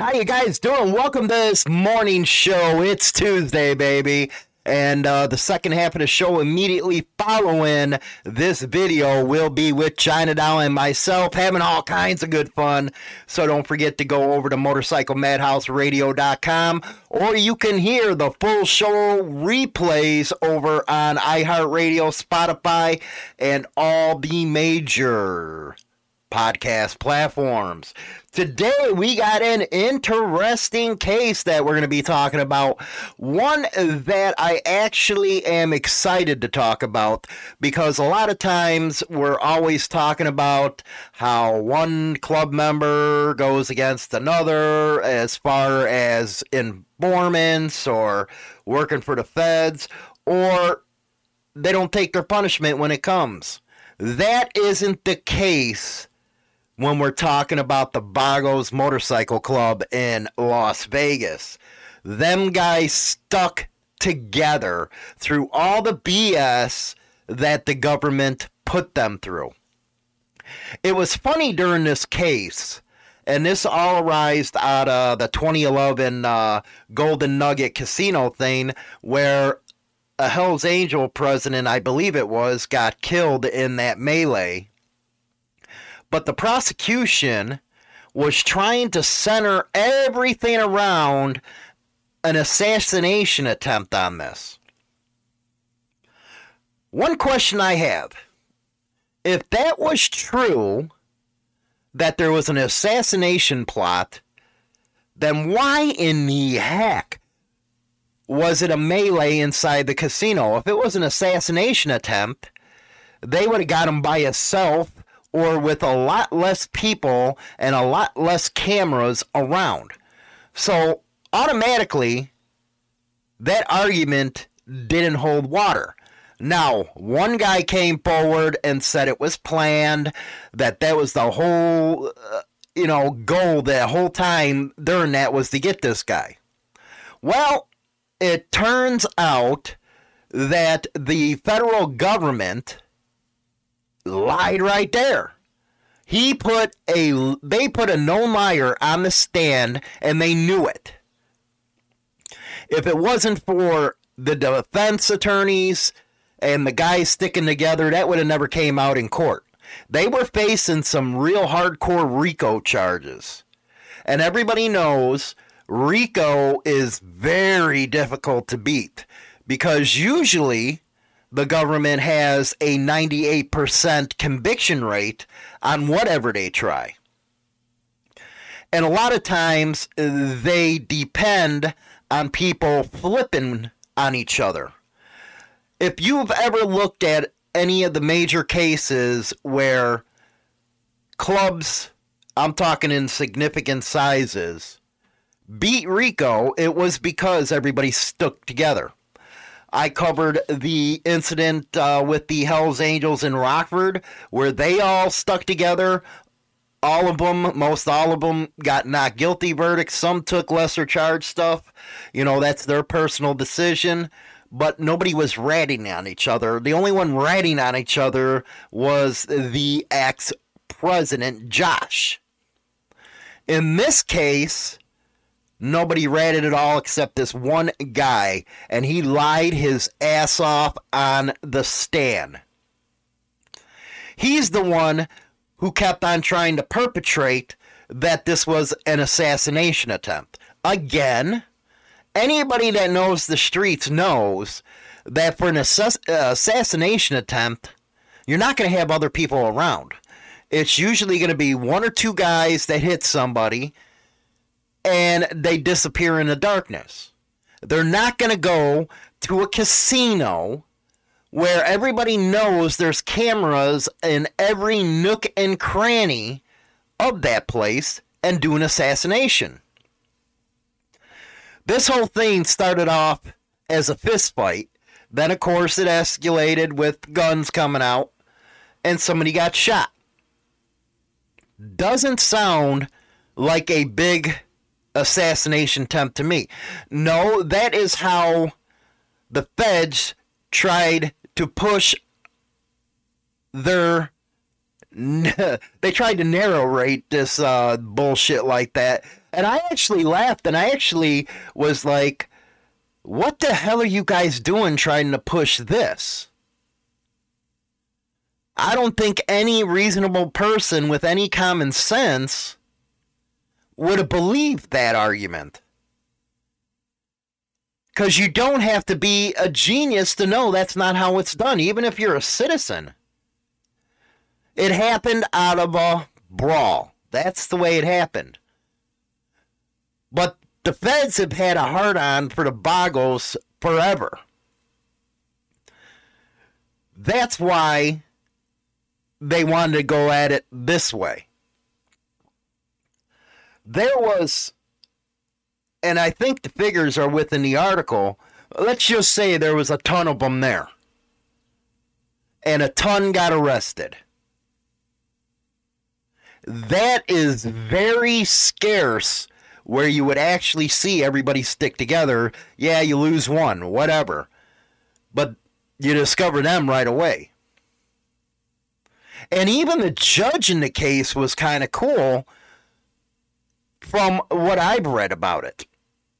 How you guys doing? Welcome to this morning show. It's Tuesday, baby. And uh, the second half of the show immediately following this video will be with China Doll and myself having all kinds of good fun. So don't forget to go over to motorcyclemadhouseradio.com or you can hear the full show replays over on iHeartRadio, Spotify, and all the major podcast platforms. Today, we got an interesting case that we're going to be talking about. One that I actually am excited to talk about because a lot of times we're always talking about how one club member goes against another as far as informants or working for the feds, or they don't take their punishment when it comes. That isn't the case when we're talking about the Vagos Motorcycle Club in Las Vegas. Them guys stuck together through all the BS that the government put them through. It was funny during this case, and this all arose out of the 2011 uh, Golden Nugget Casino thing, where a Hells Angel president, I believe it was, got killed in that melee but the prosecution was trying to center everything around an assassination attempt on this. One question I have if that was true, that there was an assassination plot, then why in the heck was it a melee inside the casino? If it was an assassination attempt, they would have got him by himself or with a lot less people and a lot less cameras around. So automatically, that argument didn't hold water. Now, one guy came forward and said it was planned, that that was the whole, uh, you know, goal the whole time during that was to get this guy. Well, it turns out that the federal government lied right there. He put a they put a known liar on the stand and they knew it. If it wasn't for the defense attorneys and the guys sticking together, that would have never came out in court. They were facing some real hardcore RICO charges. And everybody knows RICO is very difficult to beat because usually the government has a 98% conviction rate on whatever they try. And a lot of times uh, they depend on people flipping on each other. If you've ever looked at any of the major cases where clubs, I'm talking in significant sizes, beat RICO, it was because everybody stuck together. I covered the incident uh, with the Hells Angels in Rockford, where they all stuck together. All of them, most all of them, got not guilty verdicts. Some took lesser charge stuff. You know, that's their personal decision. But nobody was ratting on each other. The only one ratting on each other was the ex president, Josh. In this case, Nobody read it at all except this one guy, and he lied his ass off on the stand. He's the one who kept on trying to perpetrate that this was an assassination attempt. Again, anybody that knows the streets knows that for an ass- assassination attempt, you're not going to have other people around. It's usually going to be one or two guys that hit somebody and they disappear in the darkness. They're not going to go to a casino where everybody knows there's cameras in every nook and cranny of that place and do an assassination. This whole thing started off as a fist fight. Then, of course, it escalated with guns coming out and somebody got shot. Doesn't sound like a big assassination attempt to me. No, that is how the feds tried to push their they tried to narrate this uh, bullshit like that, and I actually laughed, and I actually was like, "What the hell are you guys doing trying to push this?" I don't think any reasonable person with any common sense would have believed that argument. Because you don't have to be a genius to know that's not how it's done, even if you're a citizen. It happened out of a brawl. That's the way it happened. But the feds have had a hard on for the Vagos forever. That's why they wanted to go at it this way. There was, and I think the figures are within the article, let's just say there was a ton of them there. And a ton got arrested. That is very scarce where you would actually see everybody stick together. Yeah, you lose one, whatever. But you discover them right away. And even the judge in the case was kind of cool from what I've read about it.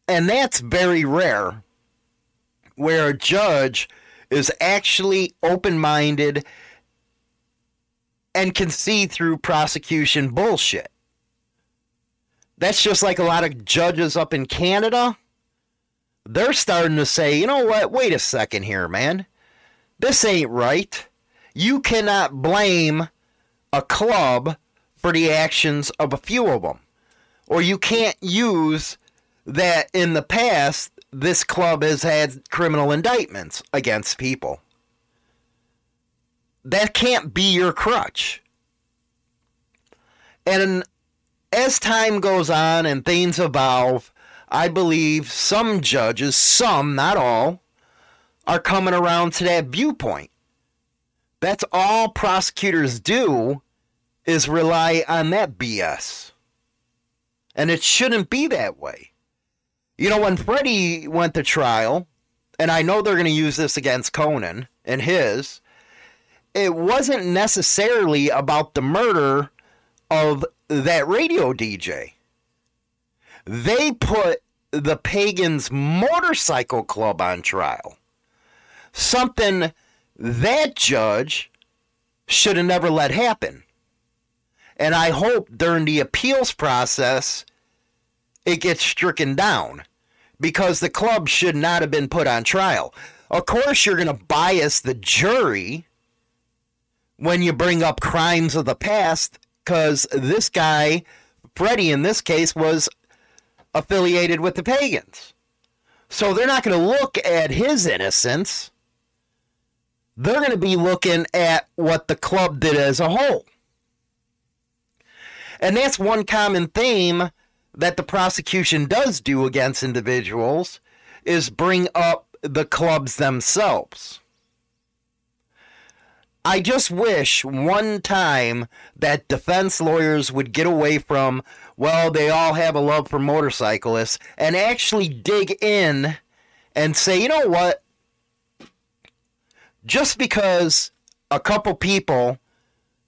And that's very rare where a judge is actually open minded and can see through prosecution bullshit. That's just like a lot of judges up in Canada. They're starting to say, you know what? Wait a second here, man. This ain't right. You cannot blame a club for the actions of a few of them. Or you can't use that in the past, this club has had criminal indictments against people. That can't be your crutch. And as time goes on and things evolve, I believe some judges, some, not all, are coming around to that viewpoint. That's all prosecutors do is rely on that BS. And it shouldn't be that way. You know, when Freddie went to trial, and I know they're going to use this against Conan and his, it wasn't necessarily about the murder of that radio DJ. They put the Pagans Motorcycle Club on trial. Something that judge should have never let happen. And I hope during the appeals process it gets stricken down because the club should not have been put on trial. Of course, you're going to bias the jury when you bring up crimes of the past because this guy, Freddie in this case, was affiliated with the pagans. So they're not going to look at his innocence. They're going to be looking at what the club did as a whole. And that's one common theme that the prosecution does do against individuals is bring up the clubs themselves. I just wish one time that defense lawyers would get away from, well, they all have a love for motorcyclists and actually dig in and say, you know what? Just because a couple people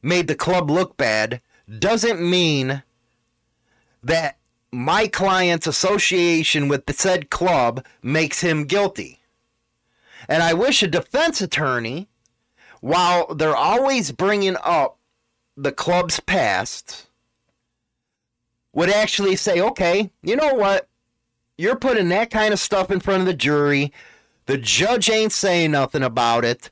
made the club look bad doesn't mean that my client's association with the said club makes him guilty. And I wish a defense attorney, while they're always bringing up the club's past, would actually say, okay, you know what? You're putting that kind of stuff in front of the jury. The judge ain't saying nothing about it.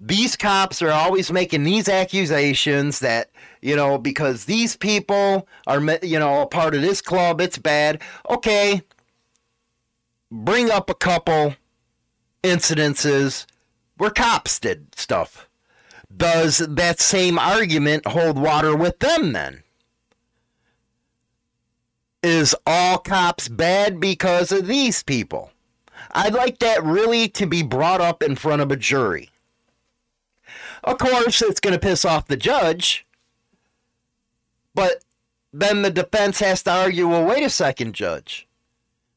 These cops are always making these accusations that you know, because these people are, you know, a part of this club, it's bad. Okay, bring up a couple incidences where cops did stuff. Does that same argument hold water with them then? Is all cops bad because of these people? I'd like that really to be brought up in front of a jury. Of course, it's going to piss off the judge but then the defense has to argue, well, wait a second, judge.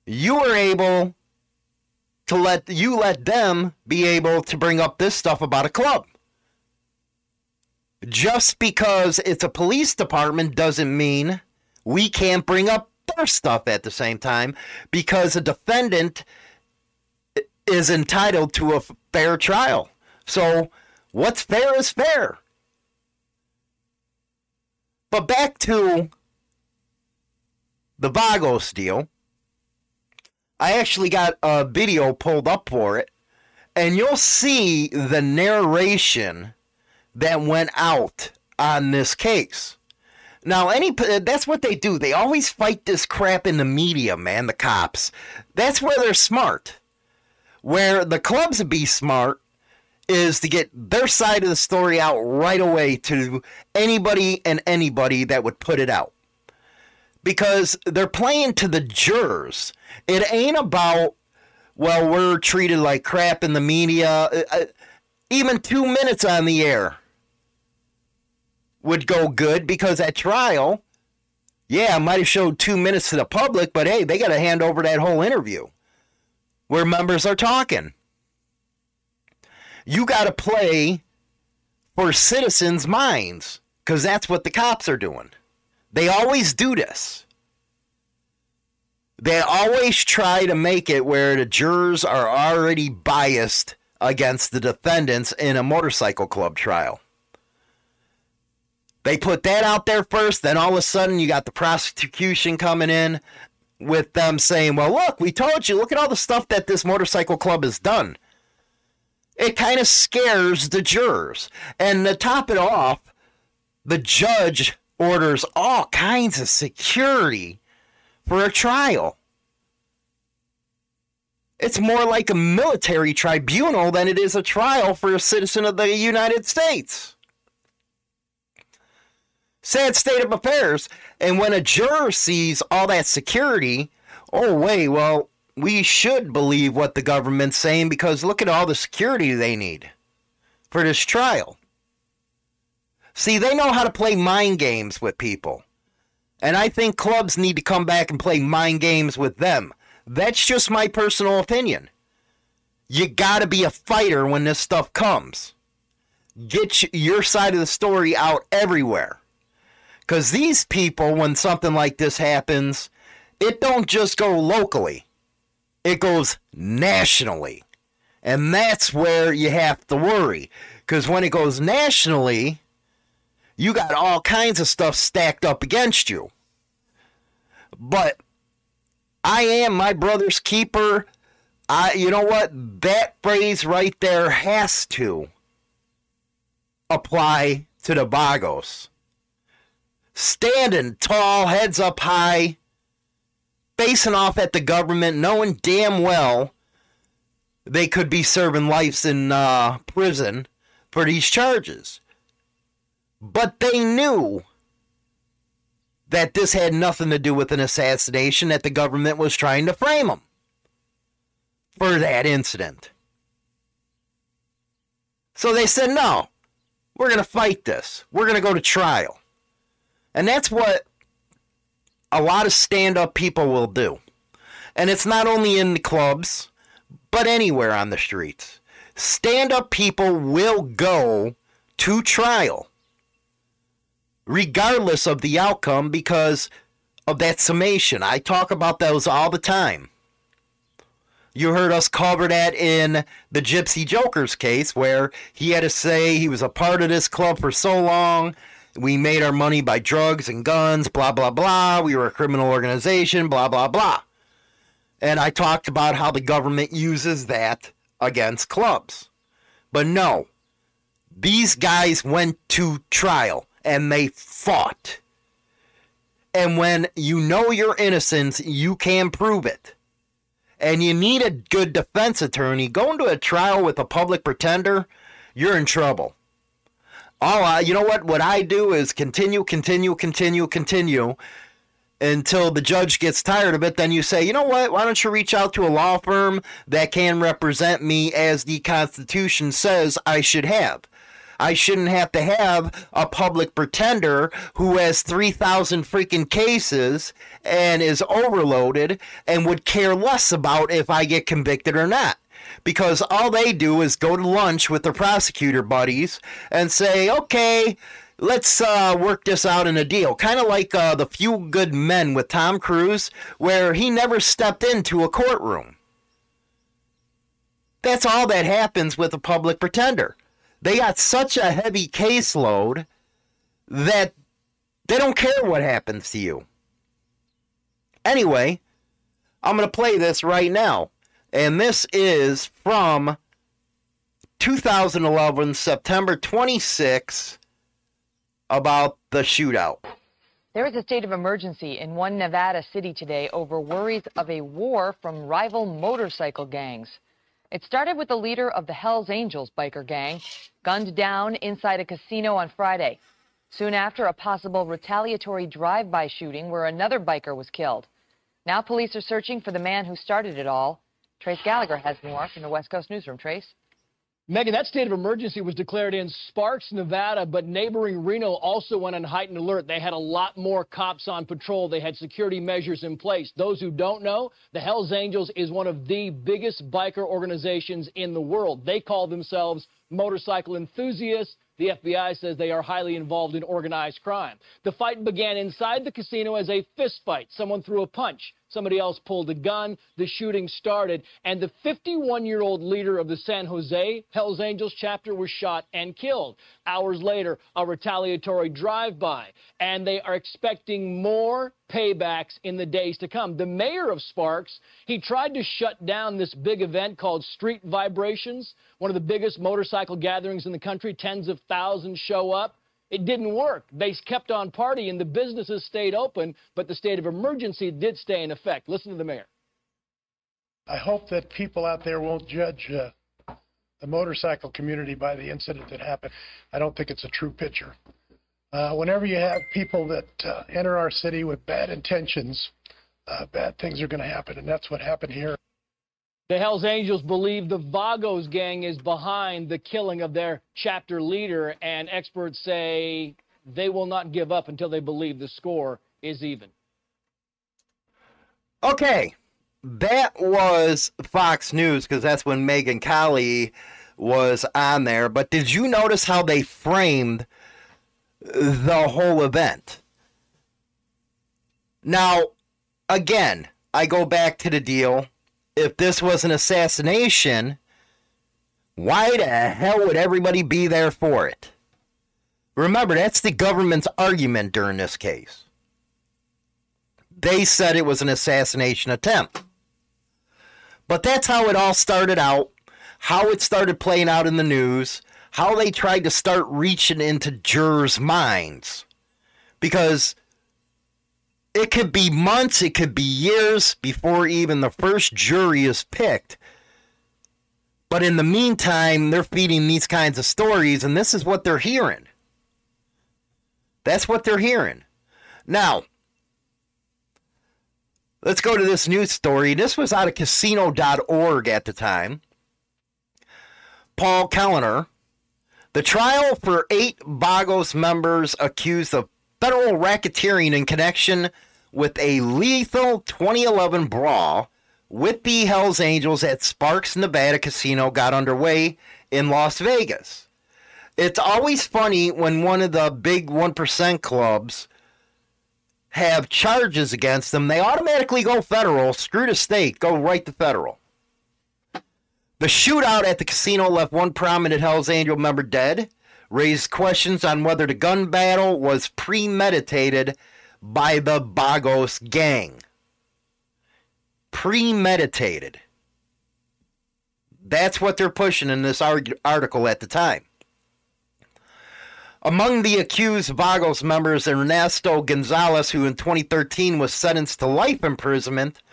You were able to let you let them be able to bring up this stuff about a club. just because it's a police department doesn't mean we can't bring up their stuff at the same time because a defendant is entitled to a fair trial. So, what's fair is fair. But back to the Vagos deal. I actually got a video pulled up for it, and you'll see the narration that went out on this case. Now, any that's what they do. They always fight this crap in the media, man. The cops. That's where they're smart. Where the clubs be smart is to get their side of the story out right away to anybody and anybody that would put it out. Because they're playing to the jurors. It ain't about, well, we're treated like crap in the media. Uh, uh, even two minutes on the air would go good because at trial, yeah, I might have showed two minutes to the public, but hey, they got to hand over that whole interview where members are talking. You got to play for citizens' minds because that's what the cops are doing. They always do this. They always try to make it where the jurors are already biased against the defendants in a motorcycle club trial. They put that out there first, then all of a sudden you got the prosecution coming in with them saying, Well, look, we told you, look at all the stuff that this motorcycle club has done. It kind of scares the jurors. And to top it off, the judge orders all kinds of security for a trial. It's more like a military tribunal than it is a trial for a citizen of the United States. Sad state of affairs. And when a juror sees all that security, oh, wait, well, we should believe what the government's saying because look at all the security they need for this trial. See, they know how to play mind games with people. And I think clubs need to come back and play mind games with them. That's just my personal opinion. You got to be a fighter when this stuff comes. Get your side of the story out everywhere. Because these people, when something like this happens, it don't just go locally, it goes nationally. And that's where you have to worry. Because when it goes nationally, you got all kinds of stuff stacked up against you. But I am my brother's keeper. I you know what? That phrase right there has to apply to the Vagos standing tall, heads up high, facing off at the government, knowing damn well they could be serving lives in uh, prison for these charges. But they knew that this had nothing to do with an assassination, that the government was trying to frame them for that incident. So they said, no, we're going to fight this. We're going to go to trial. And that's what a lot of stand up people will do. And it's not only in the clubs, but anywhere on the streets. Stand up people will go to trial, regardless of the outcome, because of that summation. I talk about those all the time. You heard us cover that in the Gypsy Jokers case, where he had to say he was a part of this club for so long we made our money by drugs and guns, blah, blah, blah. We were a criminal organization, blah, blah, blah. And I talked about how the government uses that against clubs. But no, these guys went to trial and they fought. And when you know your innocence, you can prove it. And you need a good defense attorney. Going to a trial with a public pretender, you're in trouble. Oh, uh, you know what? What I do is continue, continue, continue, continue until the judge gets tired of it. Then you say, you know what? Why don't you reach out to a law firm that can represent me as the Constitution says I should have? I shouldn't have to have a public pretender who has 3,000 freaking cases and is overloaded and would care less about if I get convicted or not. Because all they do is go to lunch with their prosecutor buddies and say, okay, let's uh, work this out in a deal. Kind of like uh, the Few Good Men with Tom Cruise, where he never stepped into a courtroom. That's all that happens with a public pretender. They got such a heavy caseload that they don't care what happens to you. Anyway, I'm going to play this right now. And this is from 2011, September 26, about the shootout. There is a state of emergency in one Nevada city today over worries of a war from rival motorcycle gangs. It started with the leader of the Hells Angels biker gang, gunned down inside a casino on Friday. Soon after, a possible retaliatory drive-by shooting where another biker was killed. Now police are searching for the man who started it all. Trace Gallagher has more from the West Coast Newsroom. Trace? Megan, that state of emergency was declared in Sparks, Nevada, but neighboring Reno also went on heightened alert. They had a lot more cops on patrol. They had security measures in place. Those who don't know, the Hells Angels is one of the biggest biker organizations in the world. They call themselves motorcycle enthusiasts. The FBI says they are highly involved in organized crime. The fight began inside the casino as a fist fight. Someone threw a punch. Somebody else pulled a gun. The shooting started, and the 51 year old leader of the San Jose Hells Angels chapter was shot and killed. Hours later, a retaliatory drive by, and they are expecting more paybacks in the days to come. The mayor of Sparks, he tried to shut down this big event called Street Vibrations, one of the biggest motorcycle gatherings in the country. Tens of thousands show up. It didn't work. They kept on partying. The businesses stayed open, but the state of emergency did stay in effect. Listen to the mayor. I hope that people out there won't judge uh, the motorcycle community by the incident that happened. I don't think it's a true picture. Uh, whenever you have people that uh, enter our city with bad intentions, uh, bad things are going to happen, and that's what happened here. The Hells Angels believe the Vagos gang is behind the killing of their chapter leader, and experts say they will not give up until they believe the score is even. Okay, that was Fox News because that's when Megyn Kelly was on there. But did you notice how they framed the whole event? Now, again, I go back to the deal if this was an assassination, why the hell would everybody be there for it? Remember, that's the government's argument during this case. They said it was an assassination attempt. But that's how it all started out, how it started playing out in the news, how they tried to start reaching into jurors' minds. Because it could be months, it could be years before even the first jury is picked. But in the meantime, they're feeding these kinds of stories, and this is what they're hearing. That's what they're hearing. Now, let's go to this news story. This was out of casino.org at the time. Paul Kellner. The trial for eight Vagos members accused of federal racketeering in connection with a lethal 2011 brawl with the Hells Angels at Sparks Nevada Casino got underway in Las Vegas. It's always funny when one of the big 1% clubs have charges against them, they automatically go federal. Screw the state, go right to federal. The shootout at the casino left one prominent Hells Angel member dead, raised questions on whether the gun battle was premeditated by the Vagos gang. Premeditated. That's what they're pushing in this article at the time. Among the accused Vagos members, Ernesto Gonzalez, who in 2013 was sentenced to life imprisonment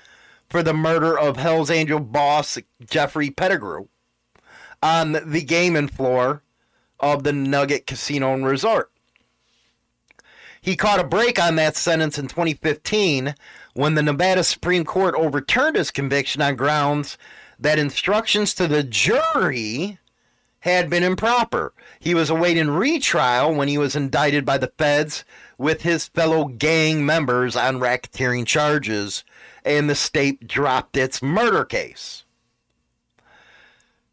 for the murder of Hell's Angel boss Jeffrey Pettigrew on the gaming floor of the Nugget Casino and Resort. He caught a break on that sentence in 2015 when the Nevada Supreme Court overturned his conviction on grounds that instructions to the jury had been improper. He was awaiting retrial when he was indicted by the feds with his fellow gang members on racketeering charges, and the state dropped its murder case.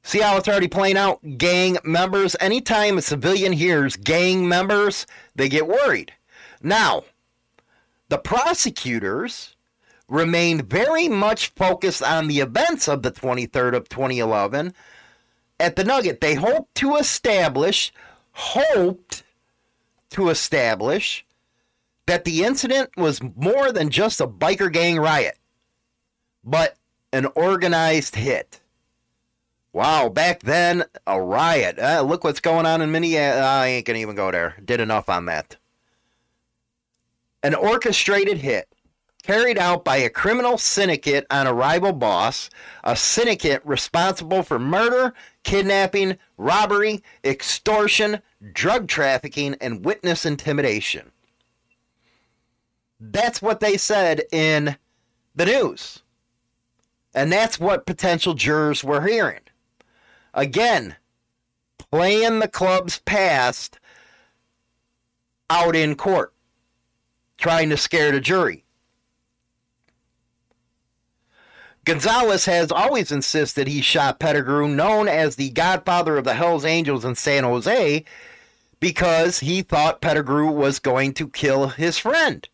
See how it's already playing out? Gang members. Anytime a civilian hears gang members, they get worried. Now, the prosecutors remained very much focused on the events of the 23rd of 2011 at the Nugget. They hoped to establish, hoped to establish that the incident was more than just a biker gang riot, but an organized hit. Wow, back then, a riot. Uh, look what's going on in Minneapolis. Uh, I ain't going to even go there. Did enough on that. An orchestrated hit carried out by a criminal syndicate on a rival boss, a syndicate responsible for murder, kidnapping, robbery, extortion, drug trafficking, and witness intimidation. That's what they said in the news. And that's what potential jurors were hearing. Again, playing the club's past out in court, trying to scare the jury. Gonzalez has always insisted he shot Pettigrew, known as the godfather of the Hells Angels in San Jose, because he thought Pettigrew was going to kill his friend.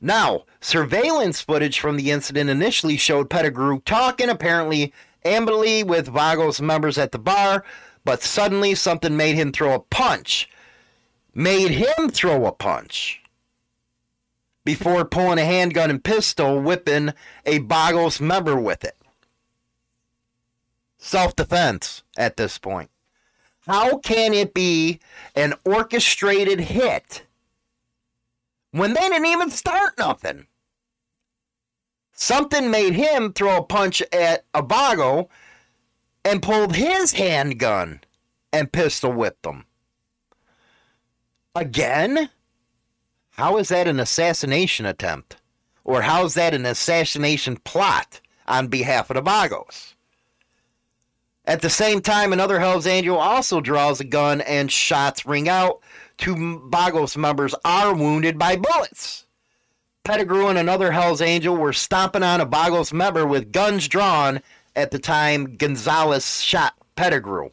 Now, surveillance footage from the incident initially showed Pettigrew talking apparently amicably with Vagos members at the bar, but suddenly something made him throw a punch. Made him throw a punch. Before pulling a handgun and pistol, whipping a Vagos member with it. Self defense at this point. How can it be an orchestrated hit? when they didn't even start nothing. Something made him throw a punch at a Vago and pulled his handgun and pistol whipped them. Again? How is that an assassination attempt? Or how is that an assassination plot on behalf of the Vagos? At the same time, another Hell's Angel also draws a gun and shots ring out two Vagos members are wounded by bullets. Pettigrew and another Hell's Angel were stomping on a Vagos member with guns drawn at the time Gonzalez shot Pettigrew.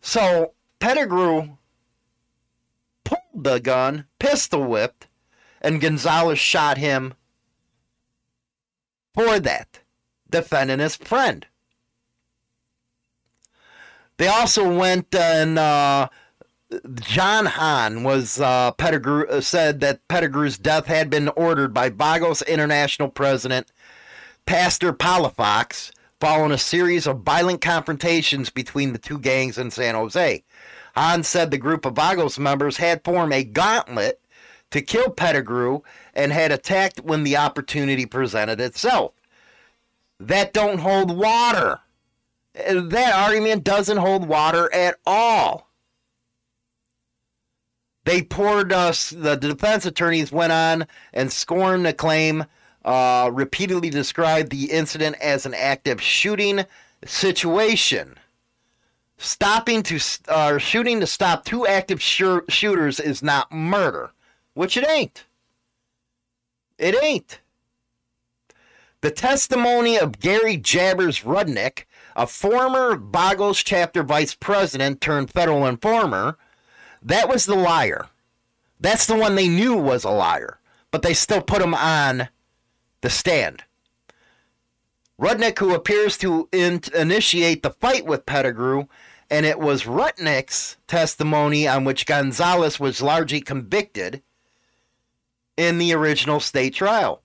So Pettigrew the gun, pistol whipped, and Gonzalez shot him for that, defending his friend. They also went and uh, John Hahn was uh, Pettigrew uh, said that Pettigrew's death had been ordered by Vagos International President Pastor Palafox following a series of violent confrontations between the two gangs in San Jose. Hahn said the group of Vagos members had formed a gauntlet to kill Pettigrew and had attacked when the opportunity presented itself. That don't hold water. That argument doesn't hold water at all. They poured us, the defense attorneys went on and scorned the claim, uh, repeatedly described the incident as an active shooting situation. Stopping to, uh, shooting to stop two active sh- shooters is not murder, which it ain't. It ain't. The testimony of Gary Jabbers Rudnick, a former Vagos chapter vice president turned federal informer, that was the liar. That's the one they knew was a liar, but they still put him on the stand. Rudnick, who appears to in- initiate the fight with Pettigrew, and it was Rudnick's testimony on which Gonzalez was largely convicted in the original state trial.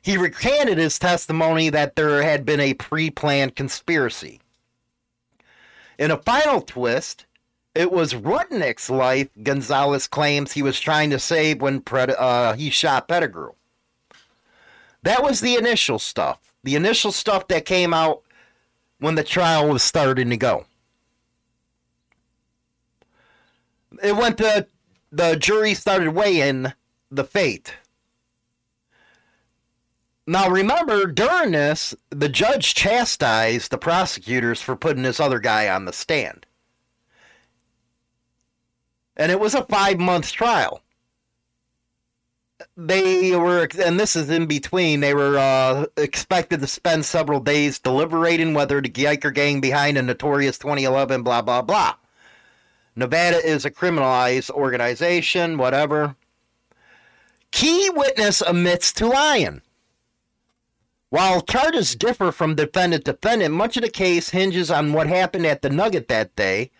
He recanted his testimony that there had been a pre planned conspiracy. In a final twist, it was Rudnick's life Gonzalez claims he was trying to save when uh, he shot Pettigrew. That was the initial stuff. The initial stuff that came out when the trial was starting to go. It went to the jury started weighing the fate now, remember, during this, the judge chastised the prosecutors for putting this other guy on the stand. And it was a five month trial. They were, and this is in between, they were uh, expected to spend several days deliberating whether to Biker Gang behind a notorious 2011 blah, blah, blah. Nevada is a criminalized organization, whatever. Key witness admits to lying. While charges differ from defendant to defendant, much of the case hinges on what happened at the Nugget that day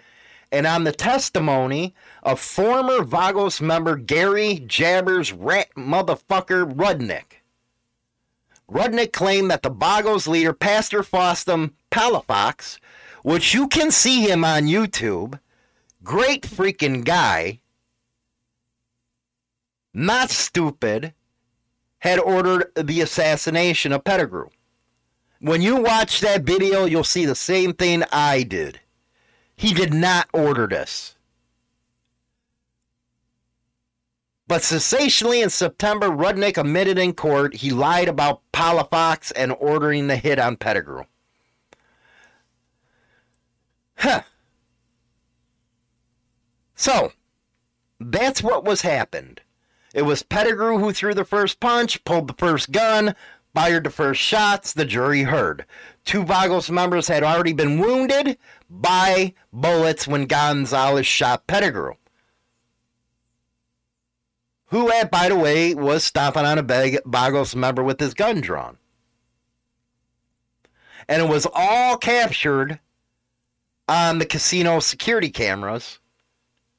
and on the testimony of former Vagos member Gary Jabbers Rat Motherfucker Rudnick. Rudnick claimed that the Vagos leader, Pastor Fausto Palafox, which you can see him on YouTube, great freaking guy, not stupid, had ordered the assassination of Pettigrew. When you watch that video, you'll see the same thing I did. He did not order this. But sensationally in September, Rudnick admitted in court he lied about Palafox and ordering the hit on Pettigrew. Huh. So, that's what was happened. It was Pettigrew who threw the first punch, pulled the first gun, fired the first shots, the jury heard. Two Vagos members had already been wounded by bullets when Gonzalez shot Pettigrew. Who, had, by the way, was stomping on a Vagos member with his gun drawn. And it was all captured on the casino security cameras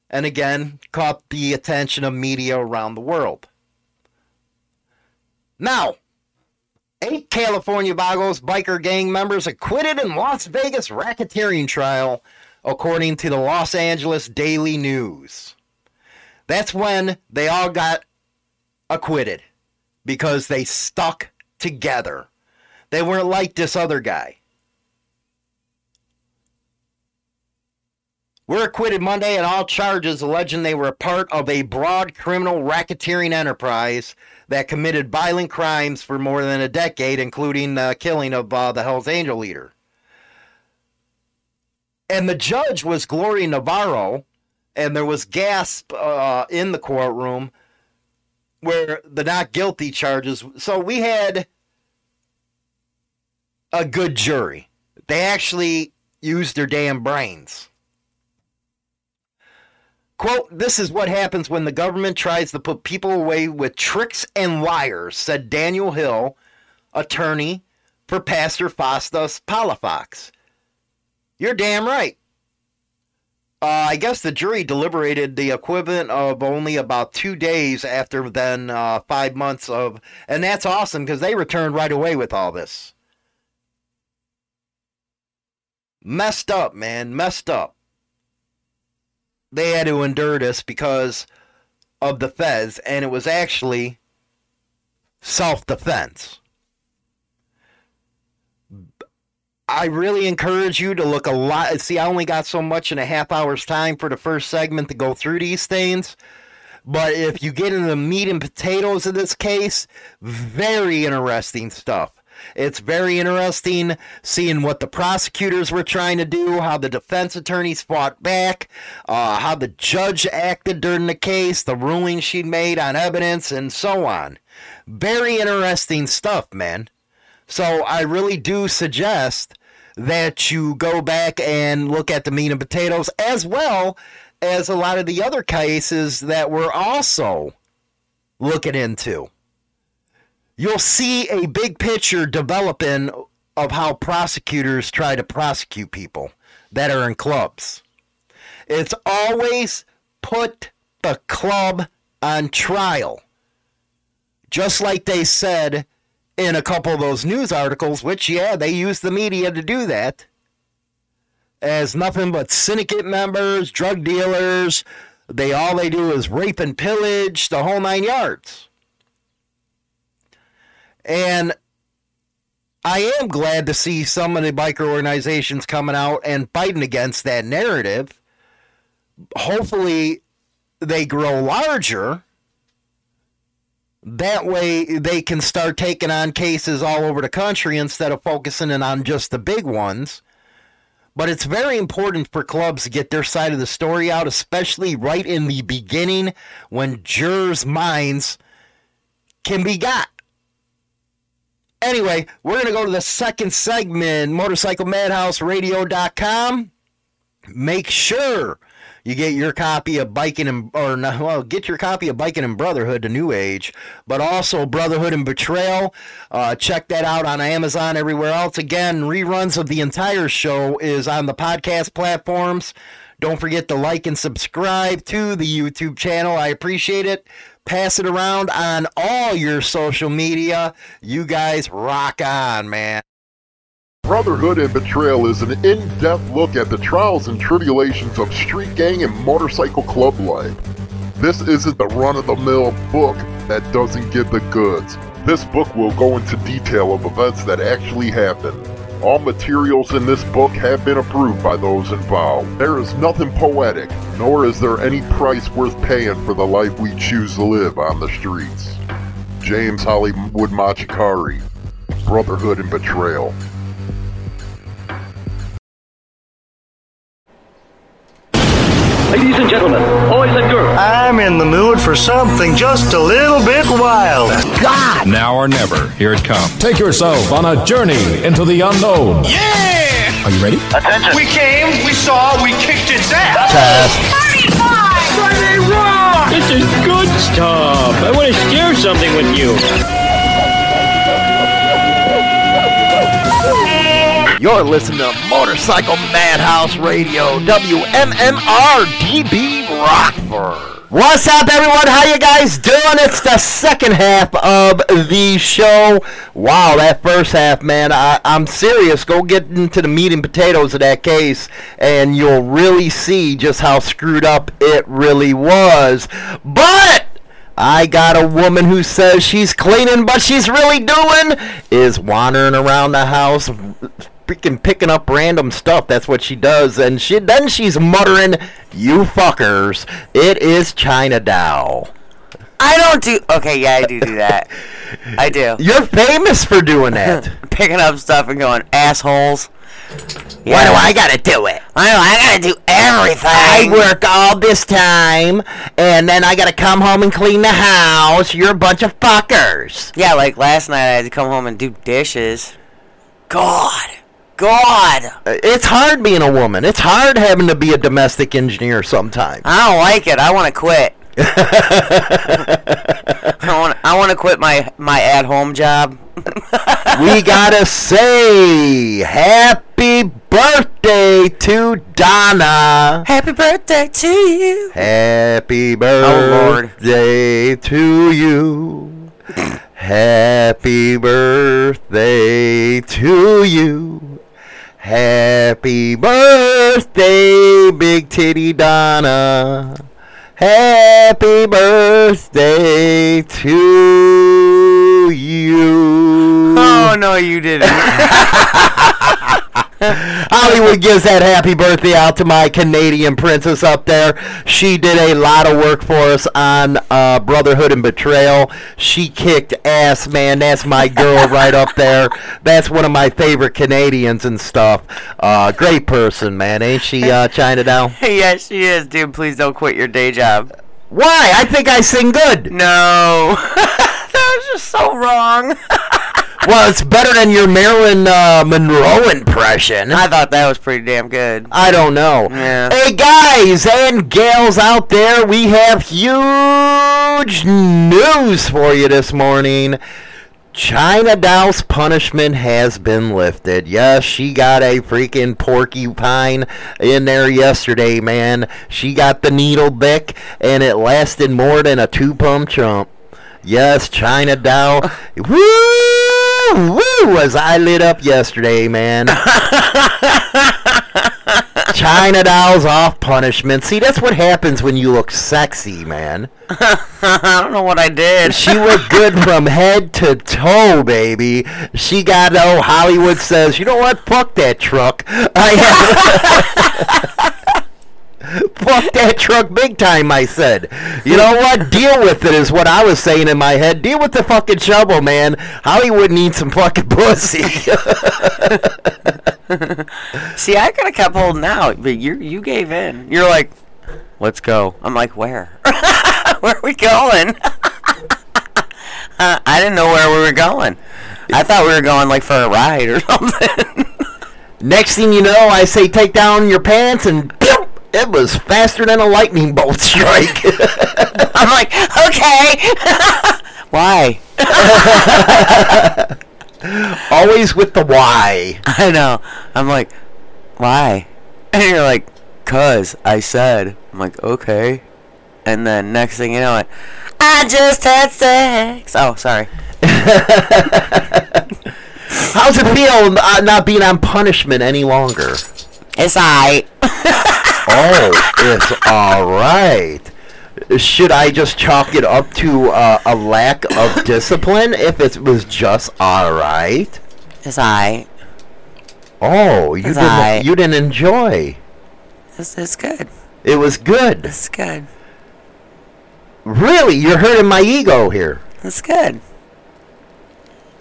and again caught the attention of media around the world. Now, eight California Vagos biker gang members acquitted in Las Vegas racketeering trial, according to the Los Angeles Daily News. That's when they all got acquitted because they stuck together. They weren't like this other guy. were acquitted Monday on all charges alleging they were a part of a broad criminal racketeering enterprise that committed violent crimes for more than a decade, including the killing of uh, the Hells Angel leader. And the judge was Gloria Navarro, and there was gasp uh, in the courtroom where the not guilty charges. So we had a good jury. They actually used their damn brains. Quote, this is what happens when the government tries to put people away with tricks and liars, said Daniel Hill, attorney for Pastor Fausto Palafox. You're damn right. Uh, I guess the jury deliberated the equivalent of only about two days after then uh, five months of, and that's awesome because they returned right away with all this. Messed up, man, messed up they had to endure this because of the feds, and it was actually self defense. I really encourage you to look a lot. See, I only got so much in a half hour's time for the first segment to go through these things. But if you get into the meat and potatoes of this case, very interesting stuff. It's very interesting seeing what the prosecutors were trying to do, how the defense attorneys fought back, uh, how the judge acted during the case, the ruling she made on evidence, and so on. Very interesting stuff, man. So I really do suggest that you go back and look at the meat and potatoes as well as a lot of the other cases that we're also looking into you'll see a big picture developing of how prosecutors try to prosecute people that are in clubs. It's always put the club on trial. Just like they said in a couple of those news articles, which, yeah, they use the media to do that, as nothing but syndicate members, drug dealers. They all they do is rape and pillage the whole nine yards. And I am glad to see some of the biker organizations coming out and fighting against that narrative. Hopefully, they grow larger. That way, they can start taking on cases all over the country instead of focusing in on just the big ones. But it's very important for clubs to get their side of the story out, especially right in the beginning when jurors' minds can be got. Anyway, we're going to go to the second segment, motorcyclemadhouseradio.com. Make sure you get your copy of Biking and or well, get your copy of Biking and Brotherhood to New Age, but also Brotherhood and Betrayal. Uh, check that out on Amazon, everywhere else. Again, reruns of the entire show is on the podcast platforms. Don't forget to like and subscribe to the YouTube channel. I appreciate it. Pass it around on all your social media. You guys rock on, man. Brotherhood and Betrayal is an in depth look at the trials and tribulations of street gang and motorcycle club life. This isn't the run of the mill book that doesn't give the goods. This book will go into detail of events that actually happened. All materials in this book have been approved by those involved. There is nothing poetic, nor is there any price worth paying for the life we choose to live on the streets. James Hollywood Machikari, Brotherhood and Betrayal. Ladies and gentlemen, boys and girls. I'm in the mood for something just a little bit wild. God! Now or never, here it comes. Take yourself on a journey into the unknown. Yeah! Are you ready? Attention. We came, we saw, we kicked its ass. Test. Friday Rock! This is good stuff. I want to share something with you. You're listening to Motorcycle Madhouse Radio, WMMR DB Rockford. What's up, everyone? How you guys doing? It's the second half of the show. Wow, that first half, man, I, I'm serious. Go get into the meat and potatoes of that case, and you'll really see just how screwed up it really was. But I got a woman who says she's cleaning, but she's really doing is wandering around the house, freaking picking up random stuff. That's what she does, and she then she's muttering, "You fuckers!" It is China Doll. I don't do. Okay, yeah, I do do that. I do. You're famous for doing that. Picking up stuff and going assholes. Why do I gotta do it? I know. I gotta do everything. I work all this time, and then I gotta come home and clean the house. You're a bunch of fuckers. Yeah, like last night I had to come home and do dishes. God, God, It's hard being a woman. It's hard having to be a domestic engineer sometimes. I don't like it. I want to quit. I want. I want to quit my my at home job. we gotta say happy birthday to Donna. Happy birthday to you. Happy Oh, birthday to you. Happy birthday to you. Happy birthday, Big Titty Donna. Happy birthday to you. Oh no, you didn't. Hollywood gives that happy birthday out to my Canadian princess up there. She did a lot of work for us on uh, Brotherhood and Betrayal. She kicked ass, man. That's my girl right up there. That's one of my favorite Canadians and stuff. Uh, great person, man. Ain't she, uh, China Doll? yes, she is, dude. Please don't quit your day job. Why? I think I sing good. No, that was just so wrong. Well, it's better than your Marilyn uh, Monroe impression. I thought that was pretty damn good. I don't know. Yeah. Hey guys and gals out there, we have huge news for you this morning. China Doll's punishment has been lifted. Yes, she got a freaking porcupine in there yesterday, man. She got the needle bick, and it lasted more than a two pump chump. Yes, China Doll. woo! Woo! Was I lit up yesterday, man. China Doll's off punishment. See, that's what happens when you look sexy, man. I don't know what I did. She looked good from head to toe, baby. She got oh Hollywood says, you know what? Fuck that truck. I Fuck that truck big time, I said. You know what? Deal with it is what I was saying in my head. Deal with the fucking shovel, man. Hollywood needs some fucking pussy. See, I could have kept holding out, but you you gave in. You're like, let's go. I'm like, where? where are we going? Uh, I didn't know where we were going. I thought we were going like for a ride or something. Next thing you know, I say take down your pants, and it was faster than a lightning bolt strike. I'm like, okay. Why? Always with the why. I know. I'm like, why? And you're like, cause I said. I'm like, okay. And then next thing you know, it, I just had sex. Oh, sorry. How's it feel uh, not being on punishment any longer? It's I. oh, it's all right. Should I just chalk it up to uh, a lack of discipline if it was just all right? It's I. Oh, you It's didn't. You didn't enjoy. It's, it's good. It was good. It's good. Really, you're hurting my ego here. It's good.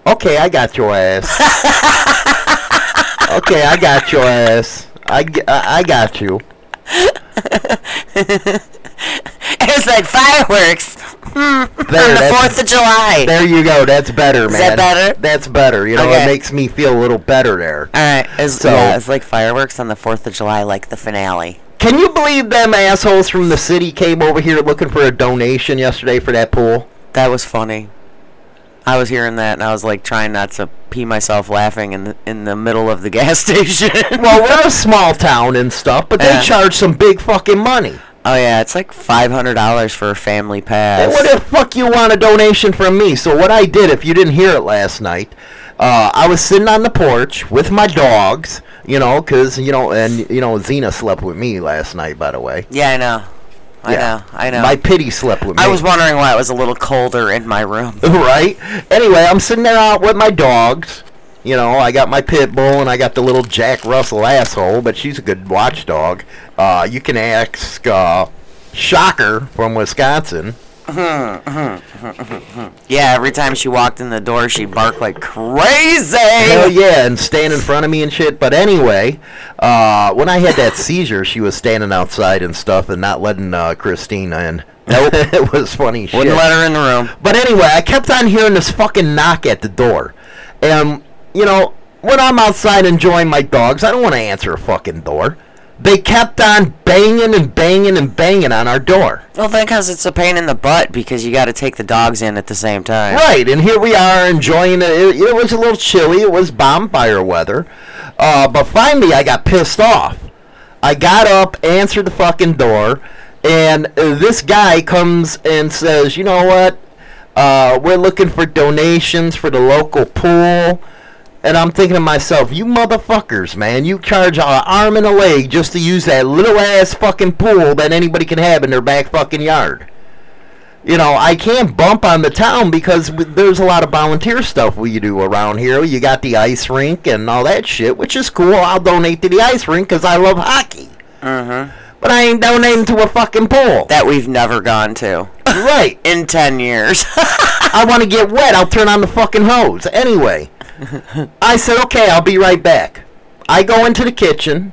Okay, I got your ass. okay, I got your ass. I, I got you. It's like fireworks hmm, on the Fourth of July. There you go. That's better, Is man. that better? That's better. You know, Okay. it makes me feel a little better there. All right, it's, So- yeah, it's like fireworks on the Fourth of July, like the finale. Can you believe them assholes from the city came over here looking for a donation yesterday for that pool? That was funny. I was hearing that, and I was like trying not to pee myself laughing in the, in the middle of the gas station. Well, we're a small town and stuff, but they Yeah. charge some big fucking money. oh yeah, it's like five hundred dollars for a family And pass. what the fuck you want a donation from me? So what I did, if you didn't hear it last night, uh, I was sitting on the porch with my dogs, you know, 'cause you know, and you know, Xena slept with me last night, by the way. yeah, I know. I Yeah. know. I know. My pity slept with me. I was wondering why it was a little colder in my room. right? Anyway, I'm sitting there out with my dogs. You know, I got my pit bull and I got the little Jack Russell asshole, but she's a good watchdog. Uh, you can ask uh, Shocker from Wisconsin. Yeah, every time she walked in the door, she barked like crazy. Hell yeah, and stand in front of me and shit. But anyway, uh, when I had that seizure, she was standing outside and stuff and not letting uh, Christina in. Nope. it was funny shit. Wouldn't let her in the room. But anyway, I kept on hearing this fucking knock at the door. And, you know, when I'm outside enjoying my dogs, I don't want to answer a fucking door. They kept on banging and banging and banging on our door. Well, because it's a pain in the butt because you got to take the dogs in at the same time. Right, and here we are enjoying it. It, it was a little chilly. It was bonfire weather. Uh, but finally, I got pissed off. I got up, answered the fucking door, and this guy comes and says, "You know what? Uh, we're looking for donations for the local pool." And I'm thinking to myself, "You motherfuckers, man! You charge an arm and a leg just to use that little ass fucking pool that anybody can have in their back fucking yard." you know, I can't bump on the town because there's a lot of volunteer stuff we do around here. You got the ice rink and all that shit, which is cool. I'll donate to the ice rink because I love hockey. Mm-hmm. But I ain't donating to a fucking pool. That we've never gone to right. in 10 years. I want to get wet. I'll turn on the fucking hose. Anyway, I said, okay, I'll be right back. I go into the kitchen.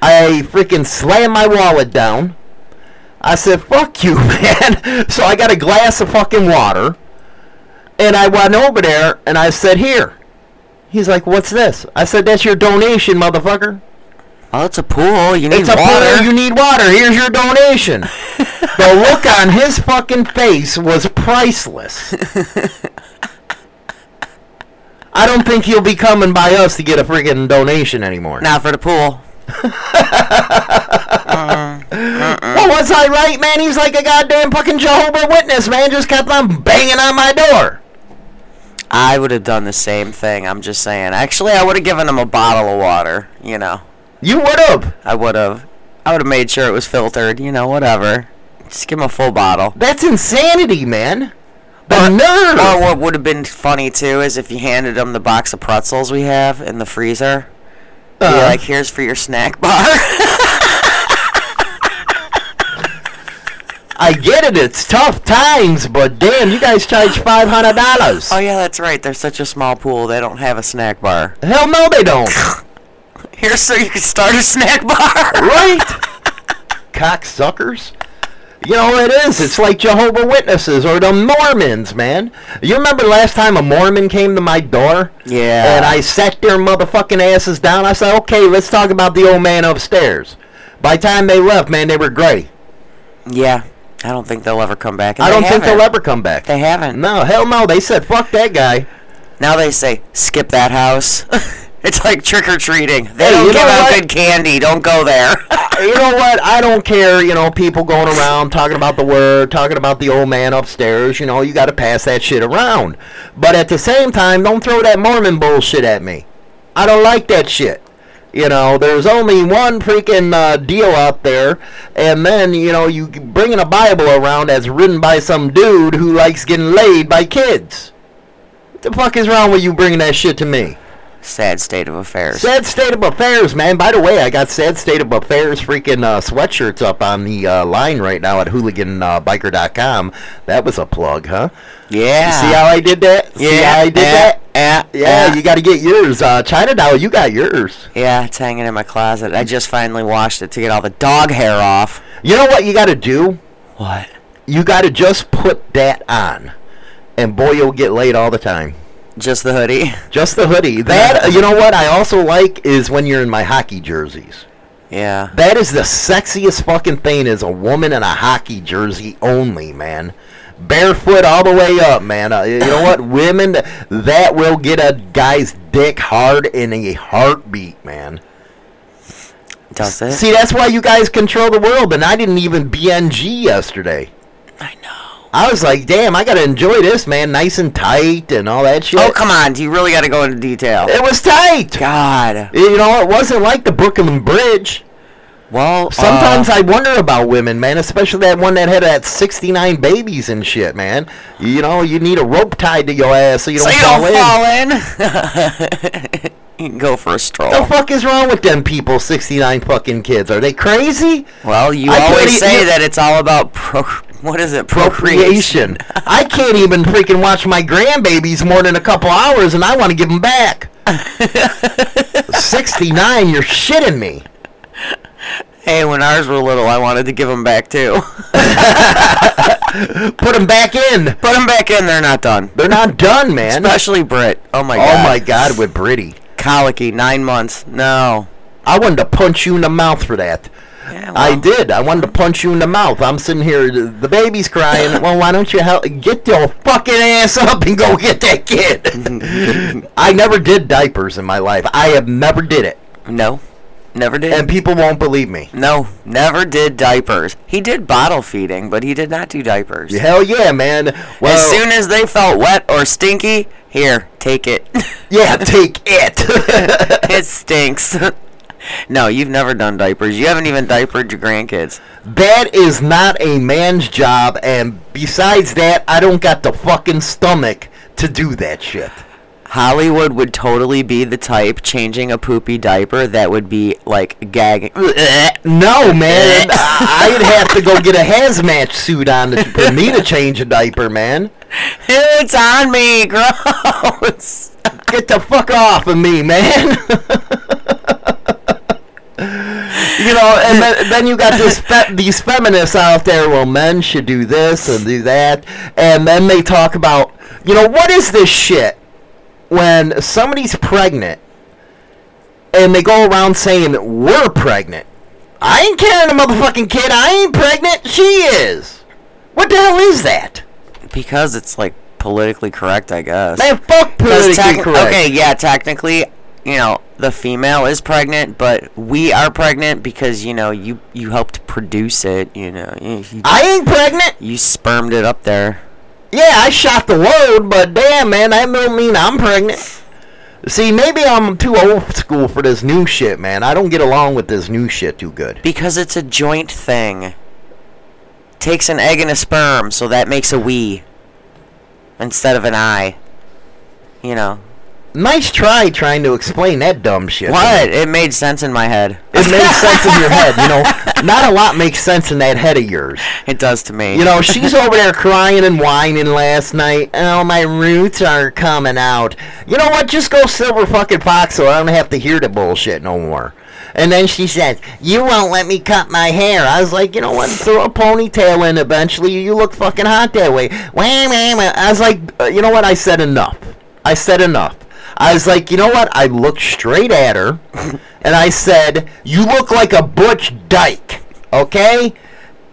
I freaking slam my wallet down. I said, fuck you, man. So I got a glass of fucking water. And I went over there and I said, here. He's like, what's this? I said, that's your donation, motherfucker. oh, it's a pool. You need water. It's a pool. You need water. Here's your donation. the look on his fucking face was priceless. I don't think he'll be coming by us to get a freaking donation anymore. Not for the pool. Uh-uh. Well, was I right, man? He's like a goddamn fucking Jehovah Witness, man. Just kept on banging on my door. I would have done the same thing. I'm just saying. Actually, I would have given him a bottle of water. You know, You would have. I would have. I would have made sure it was filtered. You know, whatever. Just give him a full bottle. That's insanity, man. The nerve. Or what would have been funny too is if you handed him the box of pretzels we have in the freezer. Be Uh. like, here's for your snack bar. I get it. It's tough times, but damn, you guys charge five hundred dollars. oh yeah, that's right. They're such a small pool. They don't have a snack bar. Hell no, they don't. Here's so you can start a snack bar. right? Cocksuckers. You know it is. It's like Jehovah Witnesses or the Mormons, man. You remember last time a Mormon came to my door? Yeah. And I sat their motherfucking asses down. I said, "Okay, let's talk about the old man upstairs." By the time they left, man, they were gray. Yeah. I don't think they'll ever come back. and I don't think they'll ever come back. They haven't. No, hell no. They said, "Fuck that guy." Now they say, skip that house. it's like trick or treating. They Hey, don't give out what? good candy. Don't go there. you know what? I don't care. You know, people going around talking about the word, talking about the old man upstairs. You know, you got to pass that shit around. But at the same time, don't throw that Mormon bullshit at me. I don't like that shit. You know, there's only one freaking uh, deal out there, and then you know you bringing a Bible around that's written by some dude who likes getting laid by kids. What the fuck is wrong with you bringing that shit to me? Sad state of affairs. Sad State of Affairs, man. By the way, I got Sad State of Affairs freaking uh, sweatshirts up on the uh, line right now at hooliganbiker.com. That was a plug, huh? Yeah. See how I did that? See Yeah, how I did yeah, that? yeah, Yeah, yeah. you got to get yours. Uh, China Doll, you got yours. Yeah, it's hanging in my closet. I just finally washed it to get all the dog hair off. You know what you got to do? What? You got to just put that on, and boy, you'll get laid all the time. Just the hoodie. Just the hoodie. That you know what I also like is when you're in my hockey jerseys. Yeah. That is the sexiest fucking thing is a woman in a hockey jersey only, man. Barefoot all the way up, man. Uh, you know what? Women, that will get a guy's dick hard in a heartbeat, man. Does it? See, that's why you guys control the world, and I didn't even BNG yesterday. I know. I was like, damn, I gotta enjoy this, man. Nice and tight and all that shit. Oh, come on. Do you really got to go into detail? It was tight. God. You know, it wasn't like the Brooklyn Bridge. Well, Sometimes uh, I wonder about women, man, especially that one that had that 69 babies and shit, man. You know, you need a rope tied to your ass so you don't you fall don't in. fall in. you can go for a stroll. The fuck is wrong with them people, 69 fucking kids? Are they crazy? Well, you I always say you- that it's all about pro. What is it? Procreation. I can't even freaking watch my grandbabies more than a couple hours and I want to give them back. 69, you're shitting me. Hey, when ours were little, I wanted to give them back too. Put them back in. Put them back in. They're not done. They're not done, man. Especially Brit. Oh my oh god. my god, with Britty. Colicky, nine months. No. I wanted to punch you in the mouth for that. Yeah, I did. I wanted to punch you in the mouth. I'm sitting here. The the baby's crying. well, why don't you help? Get your fucking ass up and go get that kid. I never did diapers in my life. I have never did it, No. Never did. and people won't believe me. no, never did diapers. He did bottle feeding, but he did not do diapers. Hell yeah, man. Well, as soon as they felt wet or stinky, here, take it. yeah, take it. it stinks. no, you've never done diapers. You haven't even diapered your grandkids. that is not a man's job, and besides that, I don't got the fucking stomach to do that shit. Hollywood would totally be the type changing a poopy diaper that would be like gagging. No, man. I'd have to go get a hazmat suit on to, for me to change a diaper, man. it's on me, gross. Get the fuck off of me, man. You know, and then, then you got this fe- these feminists out there. Well, men should do this and do that, and then they talk about, you know, what is this shit when somebody's pregnant and they go around saying we're pregnant. I ain't carrying a motherfucking kid. I ain't pregnant. She is. What the hell is that? Because it's like politically correct, I guess. Man, fuck politically tec- correct. Okay, yeah, technically, you know, the female is pregnant, but we are pregnant because you know you you helped produce it. You know, you, you, I ain't pregnant. you spermed it up there. Yeah, I shot the load, but damn, man, that don't mean I'm pregnant. See, maybe I'm too old school for this new shit, man. I don't get along with this new shit too good. Because it's a joint thing. Takes an egg and a sperm, so that makes a we. Instead of an I. You know. Nice try trying to explain that dumb shit. What? It made sense in my head. It makes sense in your head. You know, not a lot makes sense in that head of yours. It does to me. You know, she's over there crying and whining last night. Oh, my roots are coming out. You know what? Just go silver fucking fox so I don't have to hear the bullshit no more. And then she says, You won't let me cut my hair. I was like, You know what? Throw a ponytail in eventually. You look fucking hot that way. I was like, uh, You know what? I said enough. I said enough. I was like, You know what? I looked straight at her and I said, You look like a Butch Dyke. Okay?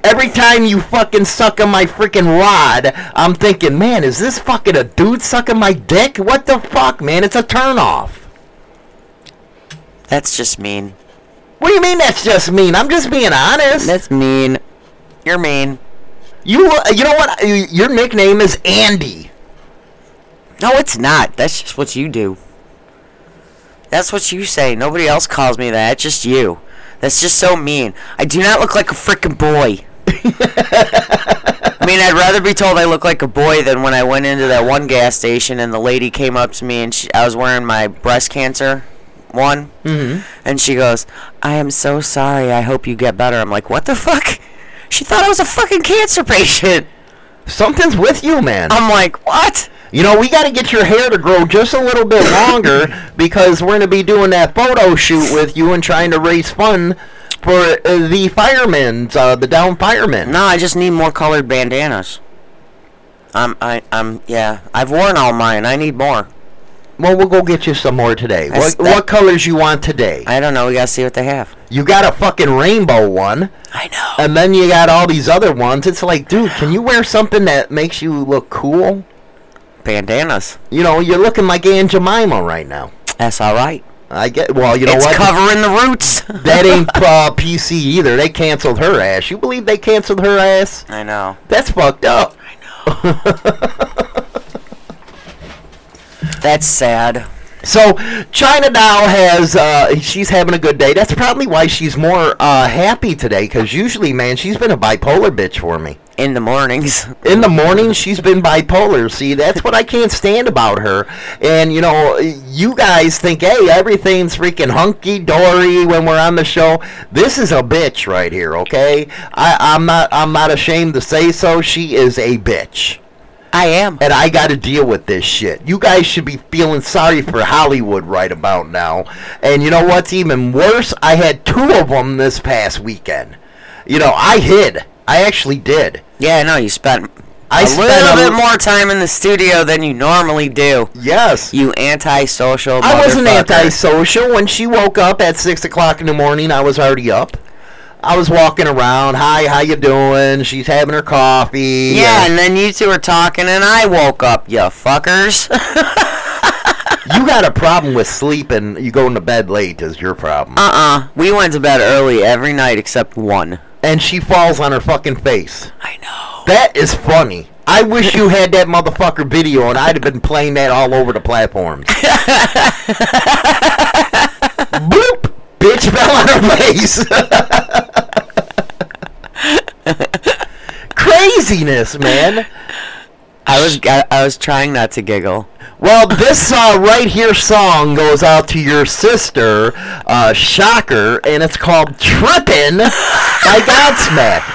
Every time you fucking suck on my freaking rod, I'm thinking, man, is this fucking a dude sucking my dick? What the fuck, man? It's a turnoff. That's just mean. What do you mean that's just mean? I'm just being honest. That's mean. You're mean. You, uh, you know what? Your nickname is Andy. No, it's not. That's just what you do. That's what you say. Nobody else calls me that. It's just you. That's just so mean. I do not look like a freaking boy. I mean, I'd rather be told I look like a boy than when I went into that one gas station and the lady came up to me and she, I was wearing my breast cancer one, Mhm. and she goes, "I am so sorry. I hope you get better." I'm like, "What the fuck?" She thought I was a fucking cancer patient. Something's with you, man. I'm like, "What?" You know, we got to get your hair to grow just a little bit longer because we're going to be doing that photo shoot with you and trying to raise fund for uh, the firemen, uh, the down firemen. No, I just need more colored bandanas. I'm, I, I'm, yeah. I've worn all mine. I need more. Well, we'll go get you some more today. What, that- what colors you want today? I don't know. We gotta see what they have. You got a fucking rainbow one. I know. And then you got all these other ones. It's like, dude, can you wear something that makes you look cool? Bandanas. You know, you're looking like Aunt Jemima right now. That's all right. I get. Well, you know what? it's what? covering the roots. that ain't uh, PC either. They canceled her ass. You believe they canceled her ass? I know. That's fucked up. I know. That's sad. So China now has uh, she's having a good day. That's probably why she's more uh, happy today. Because usually, man, she's been a bipolar bitch for me. In the mornings. In the morning, she's been bipolar. See, that's what I can't stand about her. And you know, you guys think, hey, everything's freaking hunky dory when we're on the show. This is a bitch right here. Okay, I, I'm not. I'm not ashamed to say so. She is a bitch. I am. And I got to deal with this shit. You guys should be feeling sorry for Hollywood right about now. And you know what's even worse? I had two of them this past weekend. You know, I hid. I actually did. Yeah, I know. You spent I a spent little a- bit more time in the studio than you normally do. Yes. You antisocial. I wasn't antisocial. When she woke up at 6 o'clock in the morning, I was already up. I was walking around. Hi, how you doing? She's having her coffee. Yeah, and then you two were talking, and I woke up. You fuckers. you got a problem with sleeping. You going to bed late is your problem. Uh-uh. We went to bed early every night except one. And she falls on her fucking face. I know. That is funny. I wish you had that motherfucker video and I'd have been playing that all over the platforms. Boop! Bitch fell on her face. Craziness, man. I was I, I was trying not to giggle. Well, this uh, right here song goes out to your sister, uh, Shocker, and it's called Trippin' by Godsmack.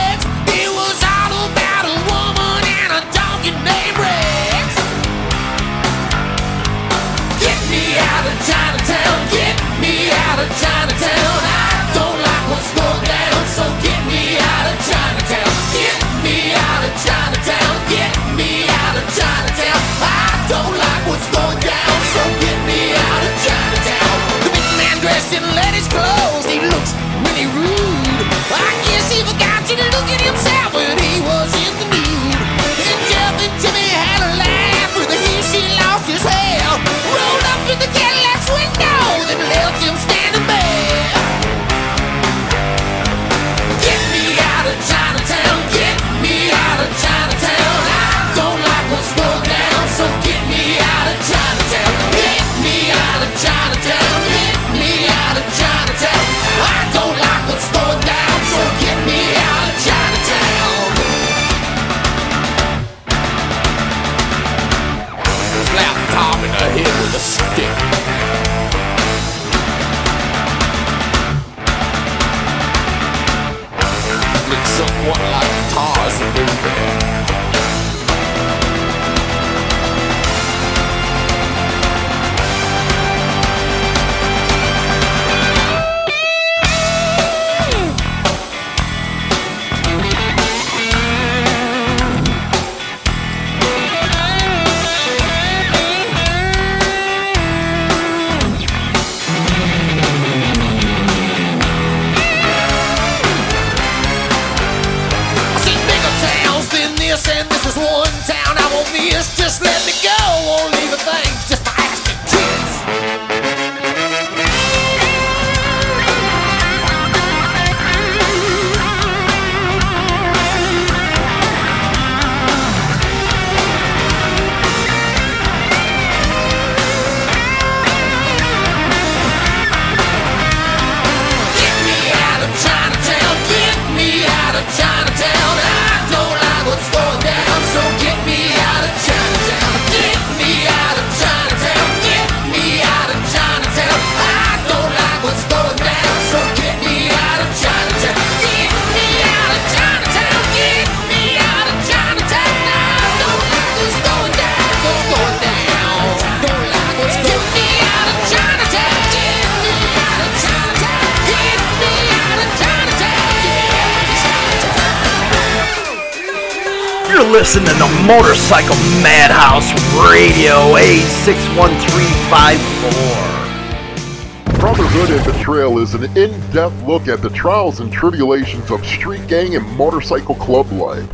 listening to the Motorcycle Madhouse Radio 86134. Brotherhood and Betrayal is an in-depth look at the trials and tribulations of street gang and motorcycle club life.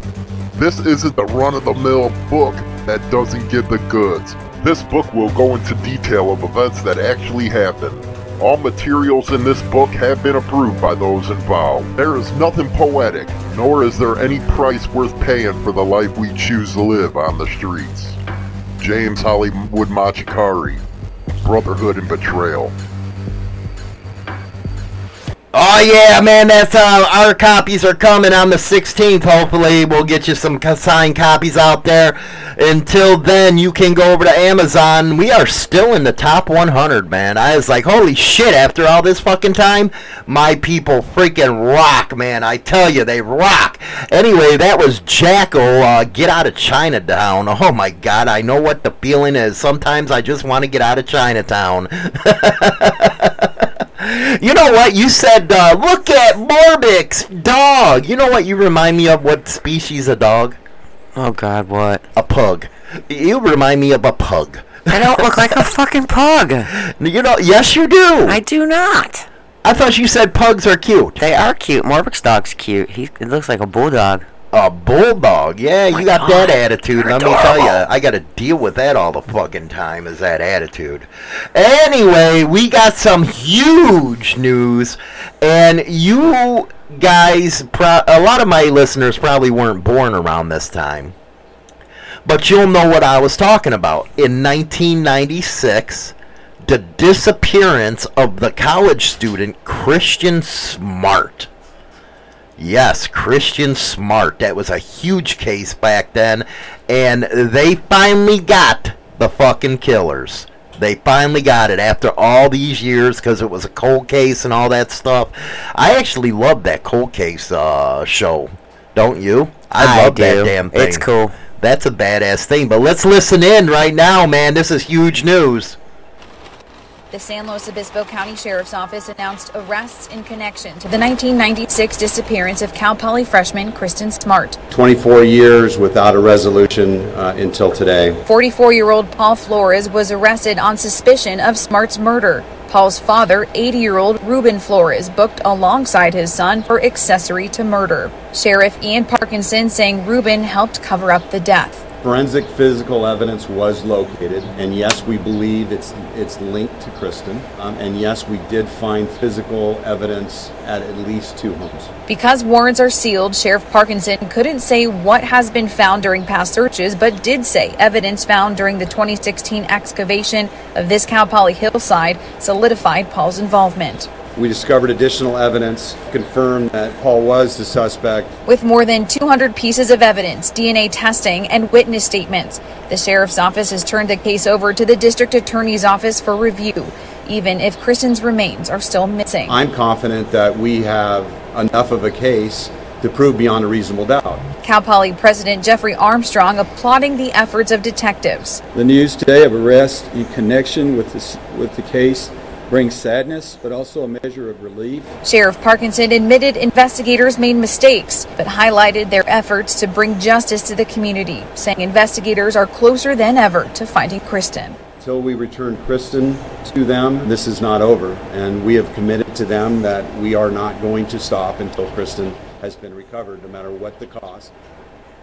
This isn't the run-of-the-mill book that doesn't give the goods. This book will go into detail of events that actually happened. All materials in this book have been approved by those involved. There is nothing poetic, nor is there any price worth paying for the life we choose to live on the streets. James Hollywood Machikari, Brotherhood and Betrayal. Oh yeah, man! That's uh, our copies are coming on the 16th. Hopefully, we'll get you some signed copies out there. Until then, you can go over to Amazon. We are still in the top 100, man. I was like, holy shit! After all this fucking time, my people freaking rock, man. I tell you, they rock. Anyway, that was Jacko. Uh, get out of Chinatown. Oh my God, I know what the feeling is. Sometimes I just want to get out of Chinatown. You know what? You said, uh, look at Morbix, dog. You know what you remind me of? What species of dog? Oh God, what? A pug. You remind me of a pug. I don't look like a fucking pug. You know, yes, you do. I do not. I thought you said pugs are cute. They are cute. Morbix dog's cute. He it looks like a bulldog. A bulldog. Yeah, you got that attitude. Let me tell you, I got to deal with that all the fucking time. Is that attitude? Anyway, we got some huge news, and you guys, pro- a lot of my listeners probably weren't born around this time, but you'll know what I was talking about. In 1996, the disappearance of the college student Kristen Smart. Yes, Kristen Smart. That was a huge case back then. And they finally got the fucking killers. They finally got it after all these years because it was a cold case and all that stuff. I actually love that cold case uh, show. Don't you? I, I love that damn thing. It's cool. That's a badass thing. But let's listen in right now, man. This is huge news. The San Luis Obispo County Sheriff's Office announced arrests in connection to the 1996 disappearance of Cal Poly freshman Kristen Smart. 24 years without a resolution uh, until today. 44 year old Paul Flores was arrested on suspicion of Smart's murder. Paul's father, 80 year old Ruben Flores, booked alongside his son for accessory to murder. Sheriff Ian Parkinson saying Ruben helped cover up the death. Forensic physical evidence was located, and yes, we believe it's it's linked to Kristen. Um, and yes, we did find physical evidence at at least two homes. Because warrants are sealed, Sheriff Parkinson couldn't say what has been found during past searches, but did say evidence found during the 2016 excavation of this Cal Poly hillside solidified Paul's involvement. We discovered additional evidence, confirmed that Paul was the suspect. With more than 200 pieces of evidence, DNA testing, and witness statements, the sheriff's office has turned the case over to the district attorney's office for review, even if Kristen's remains are still missing. I'm confident that we have enough of a case to prove beyond a reasonable doubt. Cal Poly President Jeffrey Armstrong applauding the efforts of detectives. The news today of arrest in connection with this with the case brings sadness, but also a measure of relief. Sheriff Parkinson admitted investigators made mistakes, but highlighted their efforts to bring justice to the community, saying investigators are closer than ever to finding Kristen. Until we return Kristen to them, this is not over, and we have committed to them that we are not going to stop until Kristen has been recovered, no matter what the cost.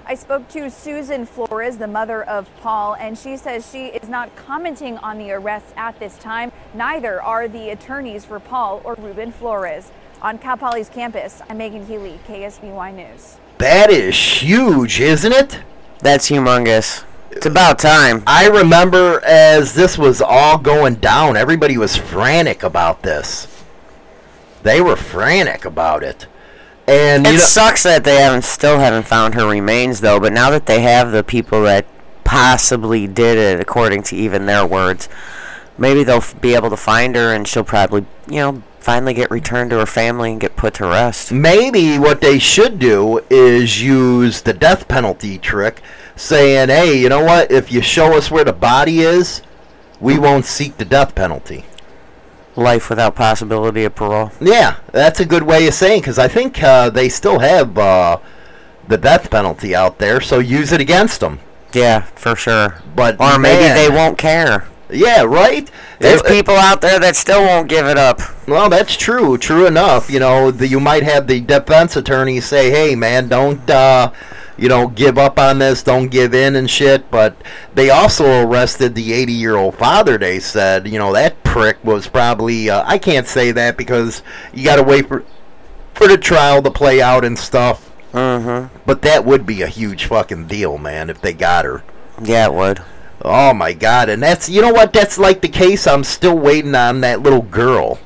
I spoke to Susan Flores, the mother of Paul, and she says she is not commenting on the arrests at this time. Neither are the attorneys for Paul or Ruben Flores. On Cal Poly's campus, I'm Megan Healy, KSBY News. That is huge, isn't it? That's humongous. It's about time. I remember as this was all going down, everybody was frantic about this. They were frantic about it. And it sucks that they haven't still haven't found her remains though. But now that they have the people that possibly did it, according to even their words, maybe they'll f- be able to find her, and she'll probably, you know, finally get returned to her family and get put to rest. maybe what they should do is use the death penalty trick, saying, "Hey, you know what? If you show us where the body is, we won't seek the death penalty." Life without possibility of parole. Yeah, that's a good way of saying because I think uh, they still have uh, the death penalty out there, so use it against them. Yeah, for sure. But Or maybe man, they won't care. Yeah, right. There's It- people out there that still won't give it up. Well, that's true. True enough. You know, the, you might have the defense attorney say, "Hey, man, don't, uh, you know, give up on this. Don't give in and shit." But they also arrested the 80-year-old father. They said, you know, that prick was probably. Uh, I can't say that because you got to wait for for the trial to play out and stuff. Mm-hmm. But that would be a huge fucking deal, man, if they got her. Yeah, it would. Oh my god, and that's you know what? That's like the case I'm still waiting on that little girl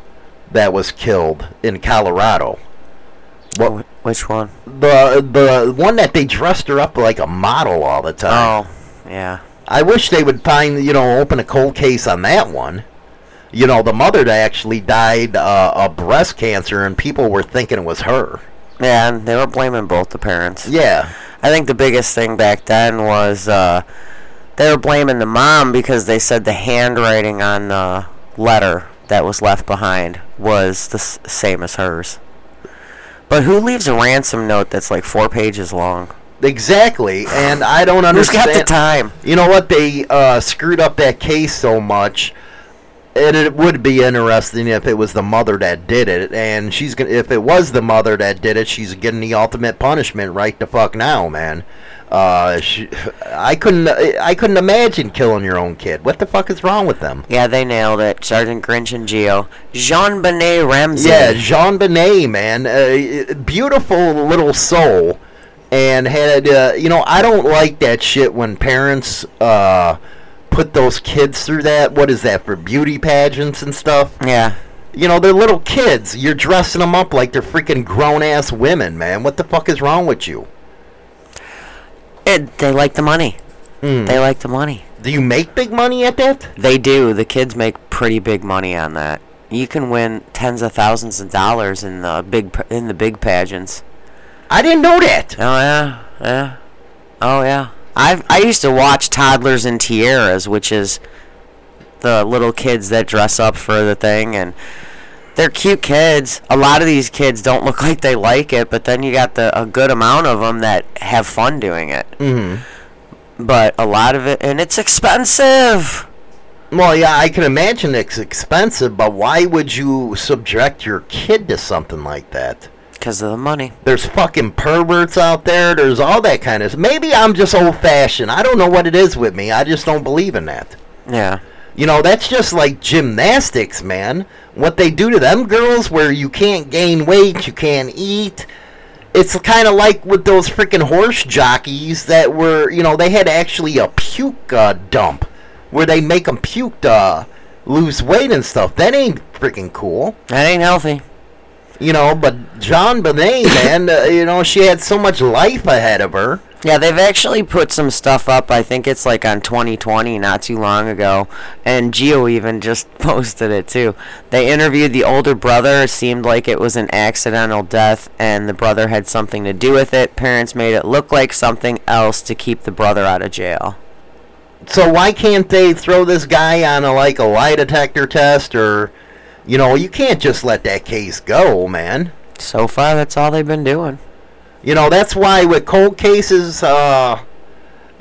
that was killed in Colorado. What which one? The the one that they dressed her up like a model all the time. Oh, yeah. I wish they would find, you know, open a cold case on that one. You know, the mother that actually died uh, of breast cancer, and people were thinking it was her. Yeah, and they were blaming both the parents. Yeah. I think the biggest thing back then was uh, they were blaming the mom because they said the handwriting on the letter that was left behind was the s- same as hers. But who leaves a ransom note that's like four pages long? Exactly, and I don't Who's understand. got the time? You know what? They uh, screwed up that case so much. And it would be interesting if it was the mother that did it, and she's gonna. If it was the mother that did it, she's getting the ultimate punishment right the fuck now, man. Uh, she, I couldn't. I couldn't imagine killing your own kid. What the fuck is wrong with them? Yeah, they nailed it. Sergeant Grinch and Geo. JonBenét Ramsey. Yeah, JonBenét, man, uh, beautiful little soul, and had uh, you know I don't like that shit when parents uh, put those kids through that. What is that for beauty pageants and stuff? Yeah. You know they're little kids. You're dressing them up like they're freaking grown ass women, man. What the fuck is wrong with you? It, they like the money. Hmm. They like the money. Do you make big money at that? They do. The kids make pretty big money on that. You can win tens of thousands of dollars in the big in the big pageants. I didn't know that. Oh yeah, yeah. Oh yeah. I I used to watch Toddlers in Tiaras, which is the little kids that dress up for the thing and they're cute kids. A lot of these kids don't look like they like it, but then you got the a good amount of them that have fun doing it. Mm-hmm. But a lot of it, and it's expensive. Well, yeah, I can imagine it's expensive, but why would you subject your kid to something like that? Because of the money. There's fucking perverts out there. There's all that kind of. Maybe I'm just old fashioned. I don't know what it is with me. I just don't believe in that. Yeah. You know, that's just like gymnastics, man. What they do to them girls, where you can't gain weight, you can't eat. It's kind of like with those freaking horse jockeys that were, you know, they had actually a puke uh, dump where they make them puke to uh, lose weight and stuff. That ain't freaking cool. That ain't healthy. You know, but JonBenét, man, uh, you know, she had so much life ahead of her. Yeah, they've actually put some stuff up. I think it's like on 2020, not too long ago. And Geo even just posted it too. They interviewed the older brother. It seemed like it was an accidental death, and the brother had something to do with it. Parents made it look like something else to keep the brother out of jail. So why can't they throw this guy on a like a lie detector test or you know, you can't just let that case go, man. So far that's all they've been doing. You know, that's why with cold cases uh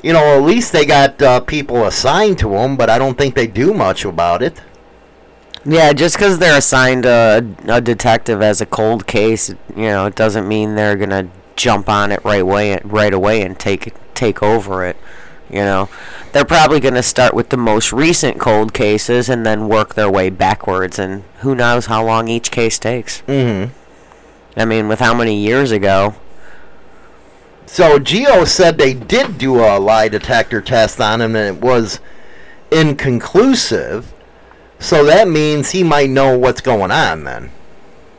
you know, at least they got uh, people assigned to them, but I don't think they do much about it. Yeah, just because they're assigned a, a detective as a cold case, you know, it doesn't mean they're gonna jump on it right away, right away, and take take over it. You know, they're probably gonna start with the most recent cold cases and then work their way backwards, and who knows how long each case takes. Mhm. I mean, with how many years ago? So Geo said they did do a lie detector test on him and it was inconclusive. So that means he might know what's going on then.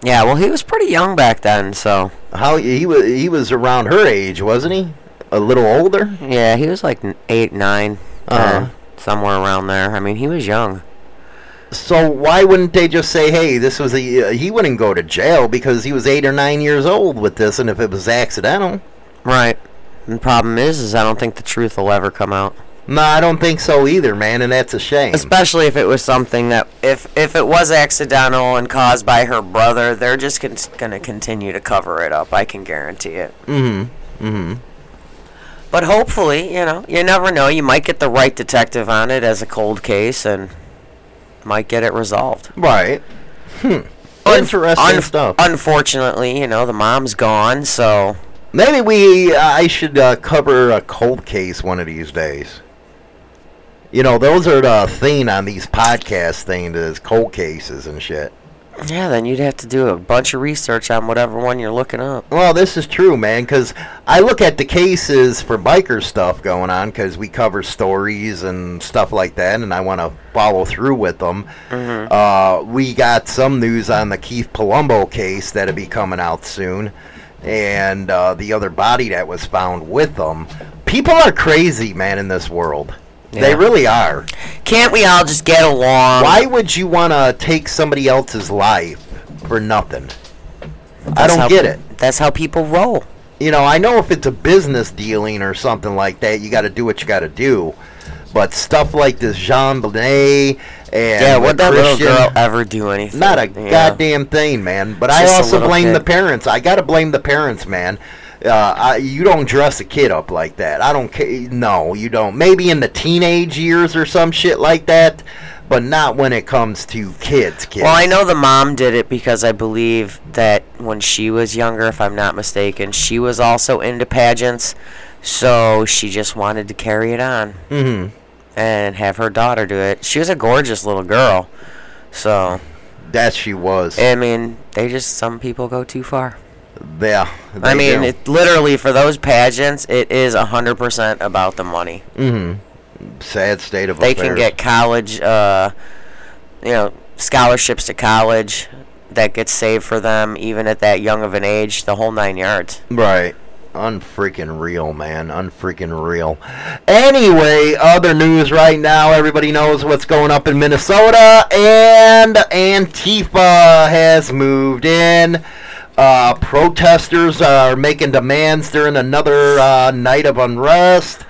Yeah, well, he was pretty young back then, so How he was he was around her age, wasn't he? A little older? yeah, he was like eight, nine, Uh-huh. 10, somewhere around there. I mean, he was young. So why wouldn't they just say, "Hey, this was a uh, he wouldn't go to jail because he was 8 or 9 years old with this and if it was accidental." Right. And the problem is, is I don't think the truth will ever come out. No, I don't think so either, man, and that's a shame. Especially if it was something that, if if it was accidental and caused by her brother, they're just con- gonna continue to cover it up. I can guarantee it. Mhm. Mm-hmm. But hopefully, you know, you never know. You might get the right detective on it as a cold case and might get it resolved. Right. Hmm. Interesting un- stuff. Unfortunately, you know, the mom's gone, so Maybe we, I should uh, cover a cold case one of these days. You know, those are the thing on these podcast things is cold cases and shit. Yeah, then you'd have to do a bunch of research on whatever one you're looking up. Well, this is true, man, because I look at the cases for biker stuff going on because we cover stories and stuff like that, and I want to follow through with them. Mm-hmm. Uh, we got some news on the Keith Palumbo case that'll be coming out soon, and uh, the other body that was found with them. People are crazy, man, in this world. They really are. Can't we all just get along? Why would you want to take somebody else's life for nothing? I don't how- get it. That's how people roll. You know, I know if it's a business dealing or something like that, you got to do what you got to do. But stuff like this JonBenét and yeah, would that Christian, little girl ever do anything? not a Yeah. goddamn thing, man. But I Just a also blame the parents. I got to blame the parents, man. Uh, I, you don't dress a kid up like that. I don't care. No, you don't. Maybe in the teenage years or some shit like that, but not when it comes to kids. Kids. Well, I know the mom did it because I believe that when she was younger, if I'm not mistaken, she was also into pageants, so she just wanted to carry it on Mm-hmm. and have her daughter do it. She was a gorgeous little girl, so That she was. I mean, they just some people go too far. Yeah. I mean, do. it literally for those pageants, it is a hundred percent about the money. Mm-hmm. Sad state of affairs. They affairs. can get college, uh, you know, scholarships to college that gets saved for them even at that young of an age, the whole nine yards. Right. Unfreaking real, man. Unfreaking real. Anyway, other news right now. Everybody knows what's going up in Minnesota, and Antifa has moved in. Uh, protesters are making demands during another uh, night of unrest.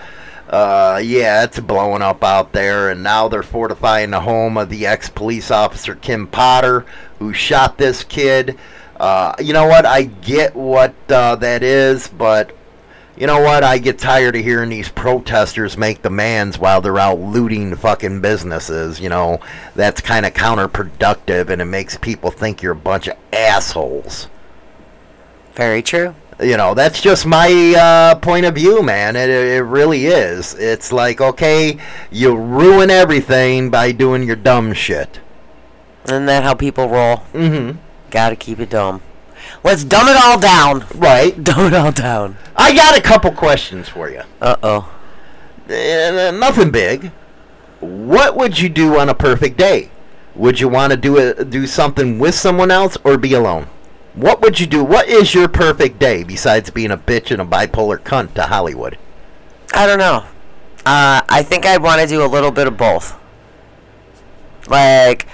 Uh, yeah, it's blowing up out there, and now they're fortifying the home of the ex-police officer Kim Potter, who shot this kid. Uh, you know what? I get what uh, that is, but you know what? I get tired of hearing these protesters make demands while they're out looting fucking businesses. You know, that's kind of counterproductive, and it makes people think you're a bunch of assholes. Very true. You know, that's just my uh, point of view, man. It, it really is. It's like, okay, you ruin everything by doing your dumb shit. Isn't that how people roll? Mm-hmm. Gotta keep it dumb. Let's dumb it all down. Right. Dumb it all down. I got a couple questions for you. Uh oh. Uh, nothing big. What would you do on a perfect day? Would you want to do a, do something with someone else or be alone? What would you do? What is your perfect day besides being a bitch and a bipolar cunt to Hollywood? I don't know. Uh, I think I'd want to do a little bit of both. Like,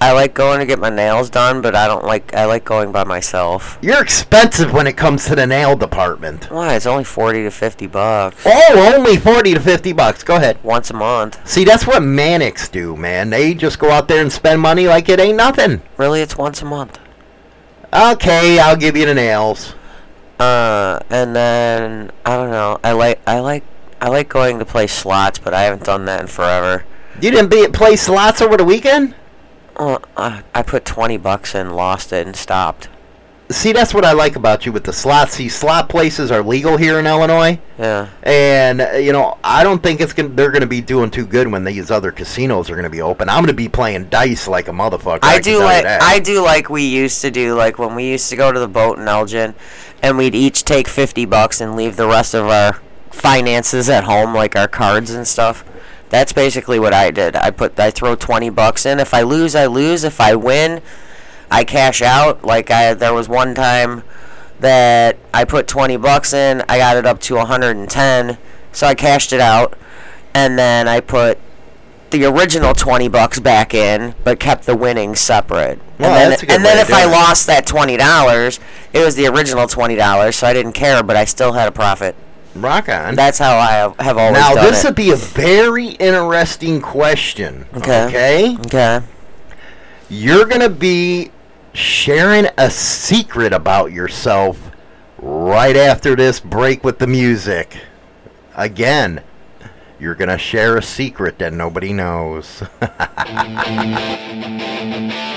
I like going to get my nails done, but I don't like. I like going by myself. You're expensive when it comes to the nail department. Why? It's only forty to fifty bucks Oh, only 40 to 50 bucks. Go ahead. once a month. See, that's what manics do, man. They just go out there and spend money like it ain't nothing. Really, it's once a month. Okay, I'll give you the nails. Uh, and then I don't know. I like. I like. I like going to play slots, but I haven't done that in forever. You didn't be play slots over the weekend? Uh, I put twenty bucks in, lost it, and stopped. See, that's what I like about you with the slots. See, slot places are legal here in Illinois, Yeah. and uh, you know I don't think it's gonna, they're going to be doing too good when these other casinos are going to be open. I'm going to be playing dice like a motherfucker. I, can do like. I do like we used to do like when we used to go to the boat in Elgin and we'd each take 50 bucks and leave the rest of our finances at home like our cards and stuff. That's basically what I did. I put I throw 20 bucks in. If I lose, I lose. If I win, I cash out. Like I there was one time that I put 20 bucks in, I got it up to 110, so I cashed it out and then I put the original 20 bucks back in, but kept the winnings separate. Well, and then, that's a good and then way if I it. lost that $20, it was the original $20, so I didn't care, but I still had a profit. Rock on. That's how I have, have always now done this it. would be a very interesting question. Okay. Okay. Okay. You're going to be sharing a secret about yourself right after this break with the music. Again, you're going to share a secret that nobody knows.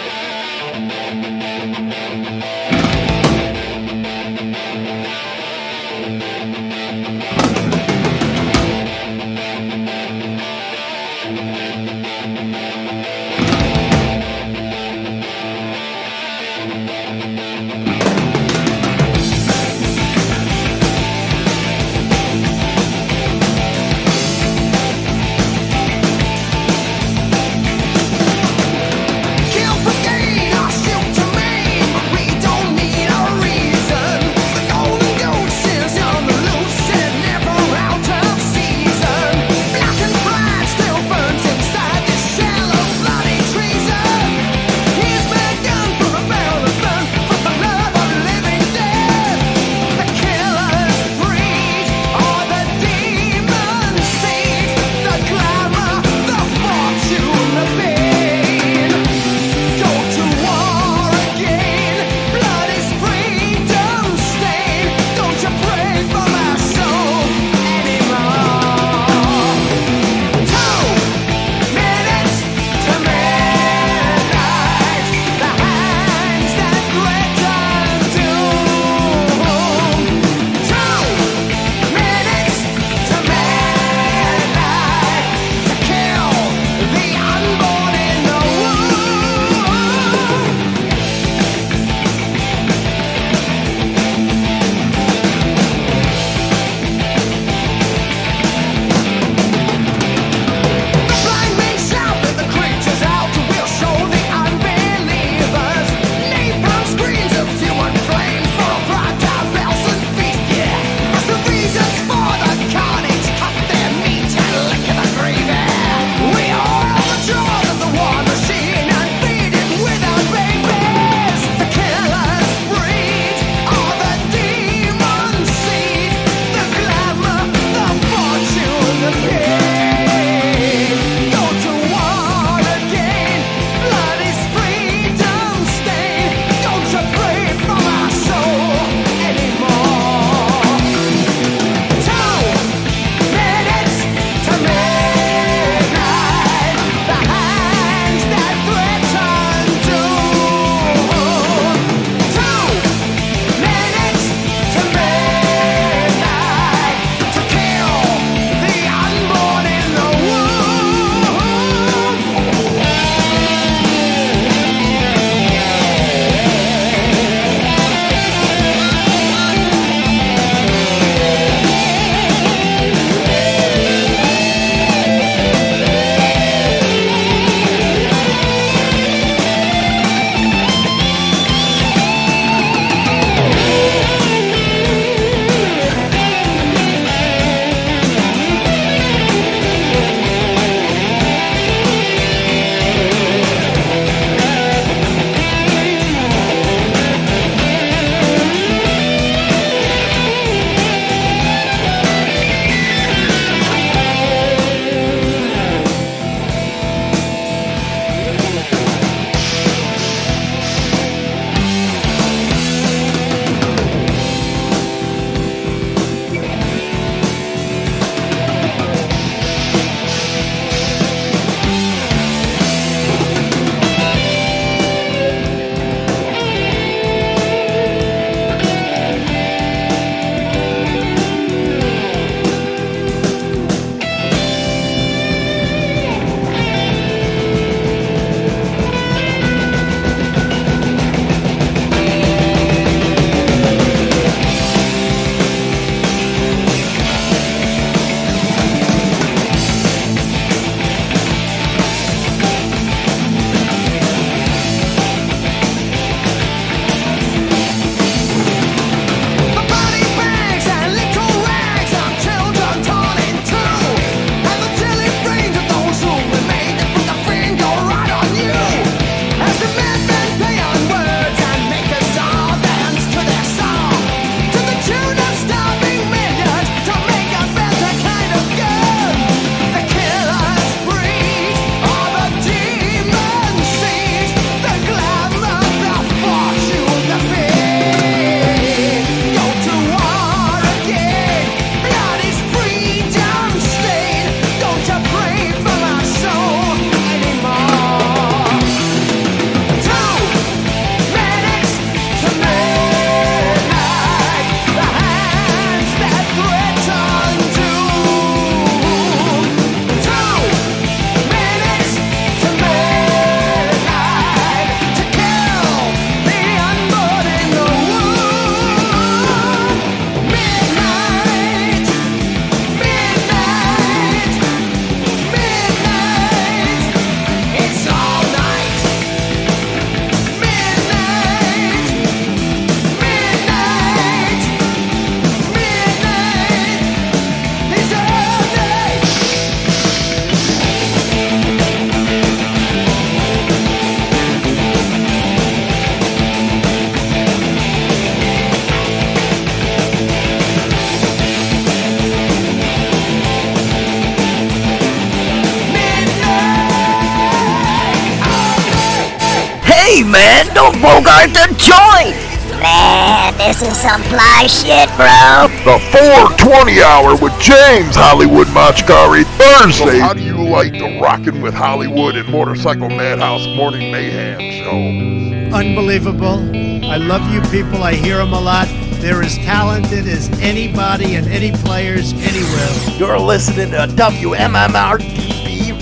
some fly shit, bro. The 420 Hour with James Hollywood Machikari Thursday. How do you like the Rockin' with Hollywood and Motorcycle Madhouse Morning Mayhem show? Unbelievable. I love you people. I hear them a lot. They're as talented as anybody and any players anywhere. You're listening to WMMR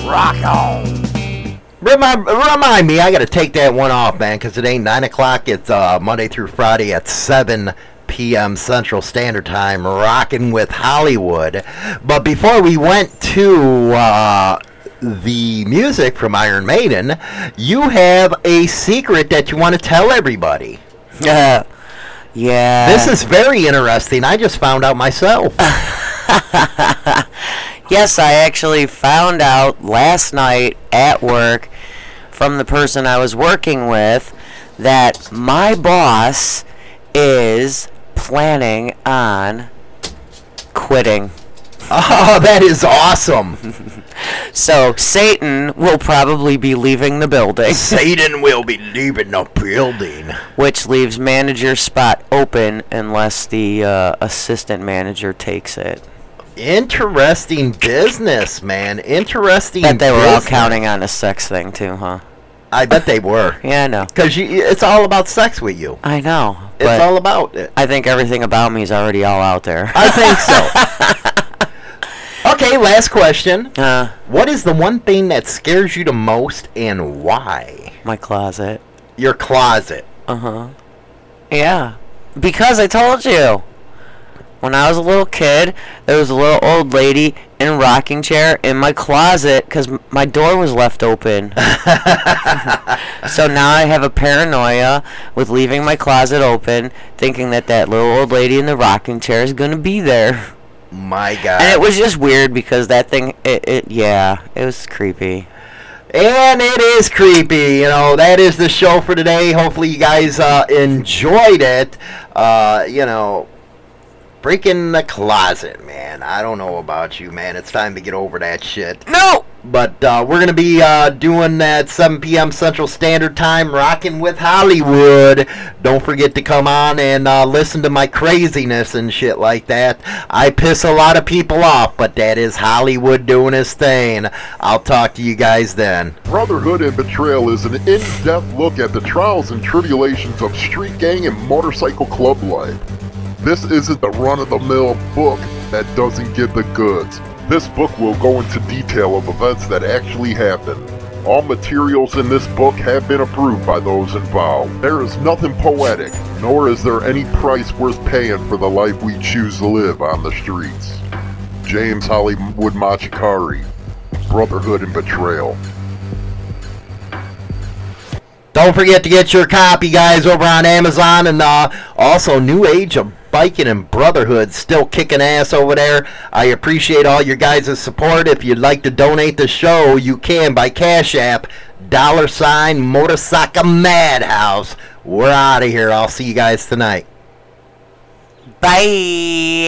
Rock On. Remind, remind me, I got to take that one off, man, because it ain't 9 o'clock. It's uh, Monday through Friday at 7 p.m. Central Standard Time, rocking with Hollywood. But before we went to uh, the music from Iron Maiden, you have a secret that you want to tell everybody. Yeah. yeah. This is very interesting. I just found out myself. yes, I actually found out last night at work from the person I was working with that my boss is planning on quitting. Oh, that is awesome. so Satan will probably be leaving the building. Satan will be leaving the building. Which leaves manager spot open unless the uh, assistant manager takes it. Interesting business, man. Interesting. Bet they were all counting on a sex thing too, huh? I bet they were. yeah, I know. Because it's all about sex with you. I know. It's all about it. I think everything about me is already all out there. I think so. okay, last question. Uh, what is the one thing that scares you the most and why? My closet. Your closet. Uh huh. Yeah. Because I told you. When I was a little kid, there was a little old lady in a rocking chair in my closet because m- my door was left open. so now I have a paranoia with leaving my closet open, thinking that that little old lady in the rocking chair is going to be there. My God. And it was just weird because that thing, it, it yeah, it was creepy. And it is creepy. You know, that is the show for today. Hopefully, you guys uh, enjoyed it. Uh, you know, breaking the closet, man. I don't know about you, man. It's time to get over that shit. No! But uh, we're going to be uh, doing that 7 p.m. Central Standard Time, rocking with Hollywood. Don't forget to come on and uh, listen to my craziness and shit like that. I piss a lot of people off, but that is Hollywood doing his thing. I'll talk to you guys then. Brotherhood and Betrayal is an in-depth look at the trials and tribulations of street gang and motorcycle club life. This isn't the run-of-the-mill book that doesn't give the goods. This book will go into detail of events that actually happened. All materials in this book have been approved by those involved. There is nothing poetic, nor is there any price worth paying for the life we choose to live on the streets. James Hollywood Machikari, Brotherhood and Betrayal. Don't forget to get your copy, guys, over on Amazon, and uh, also New Age Biking and Brotherhood still kicking ass over there. I appreciate all your guys' support. If you'd like to donate the show, you can by Cash App, dollar sign Motorcycle Madhouse. We're out of here. I'll see you guys tonight. Bye.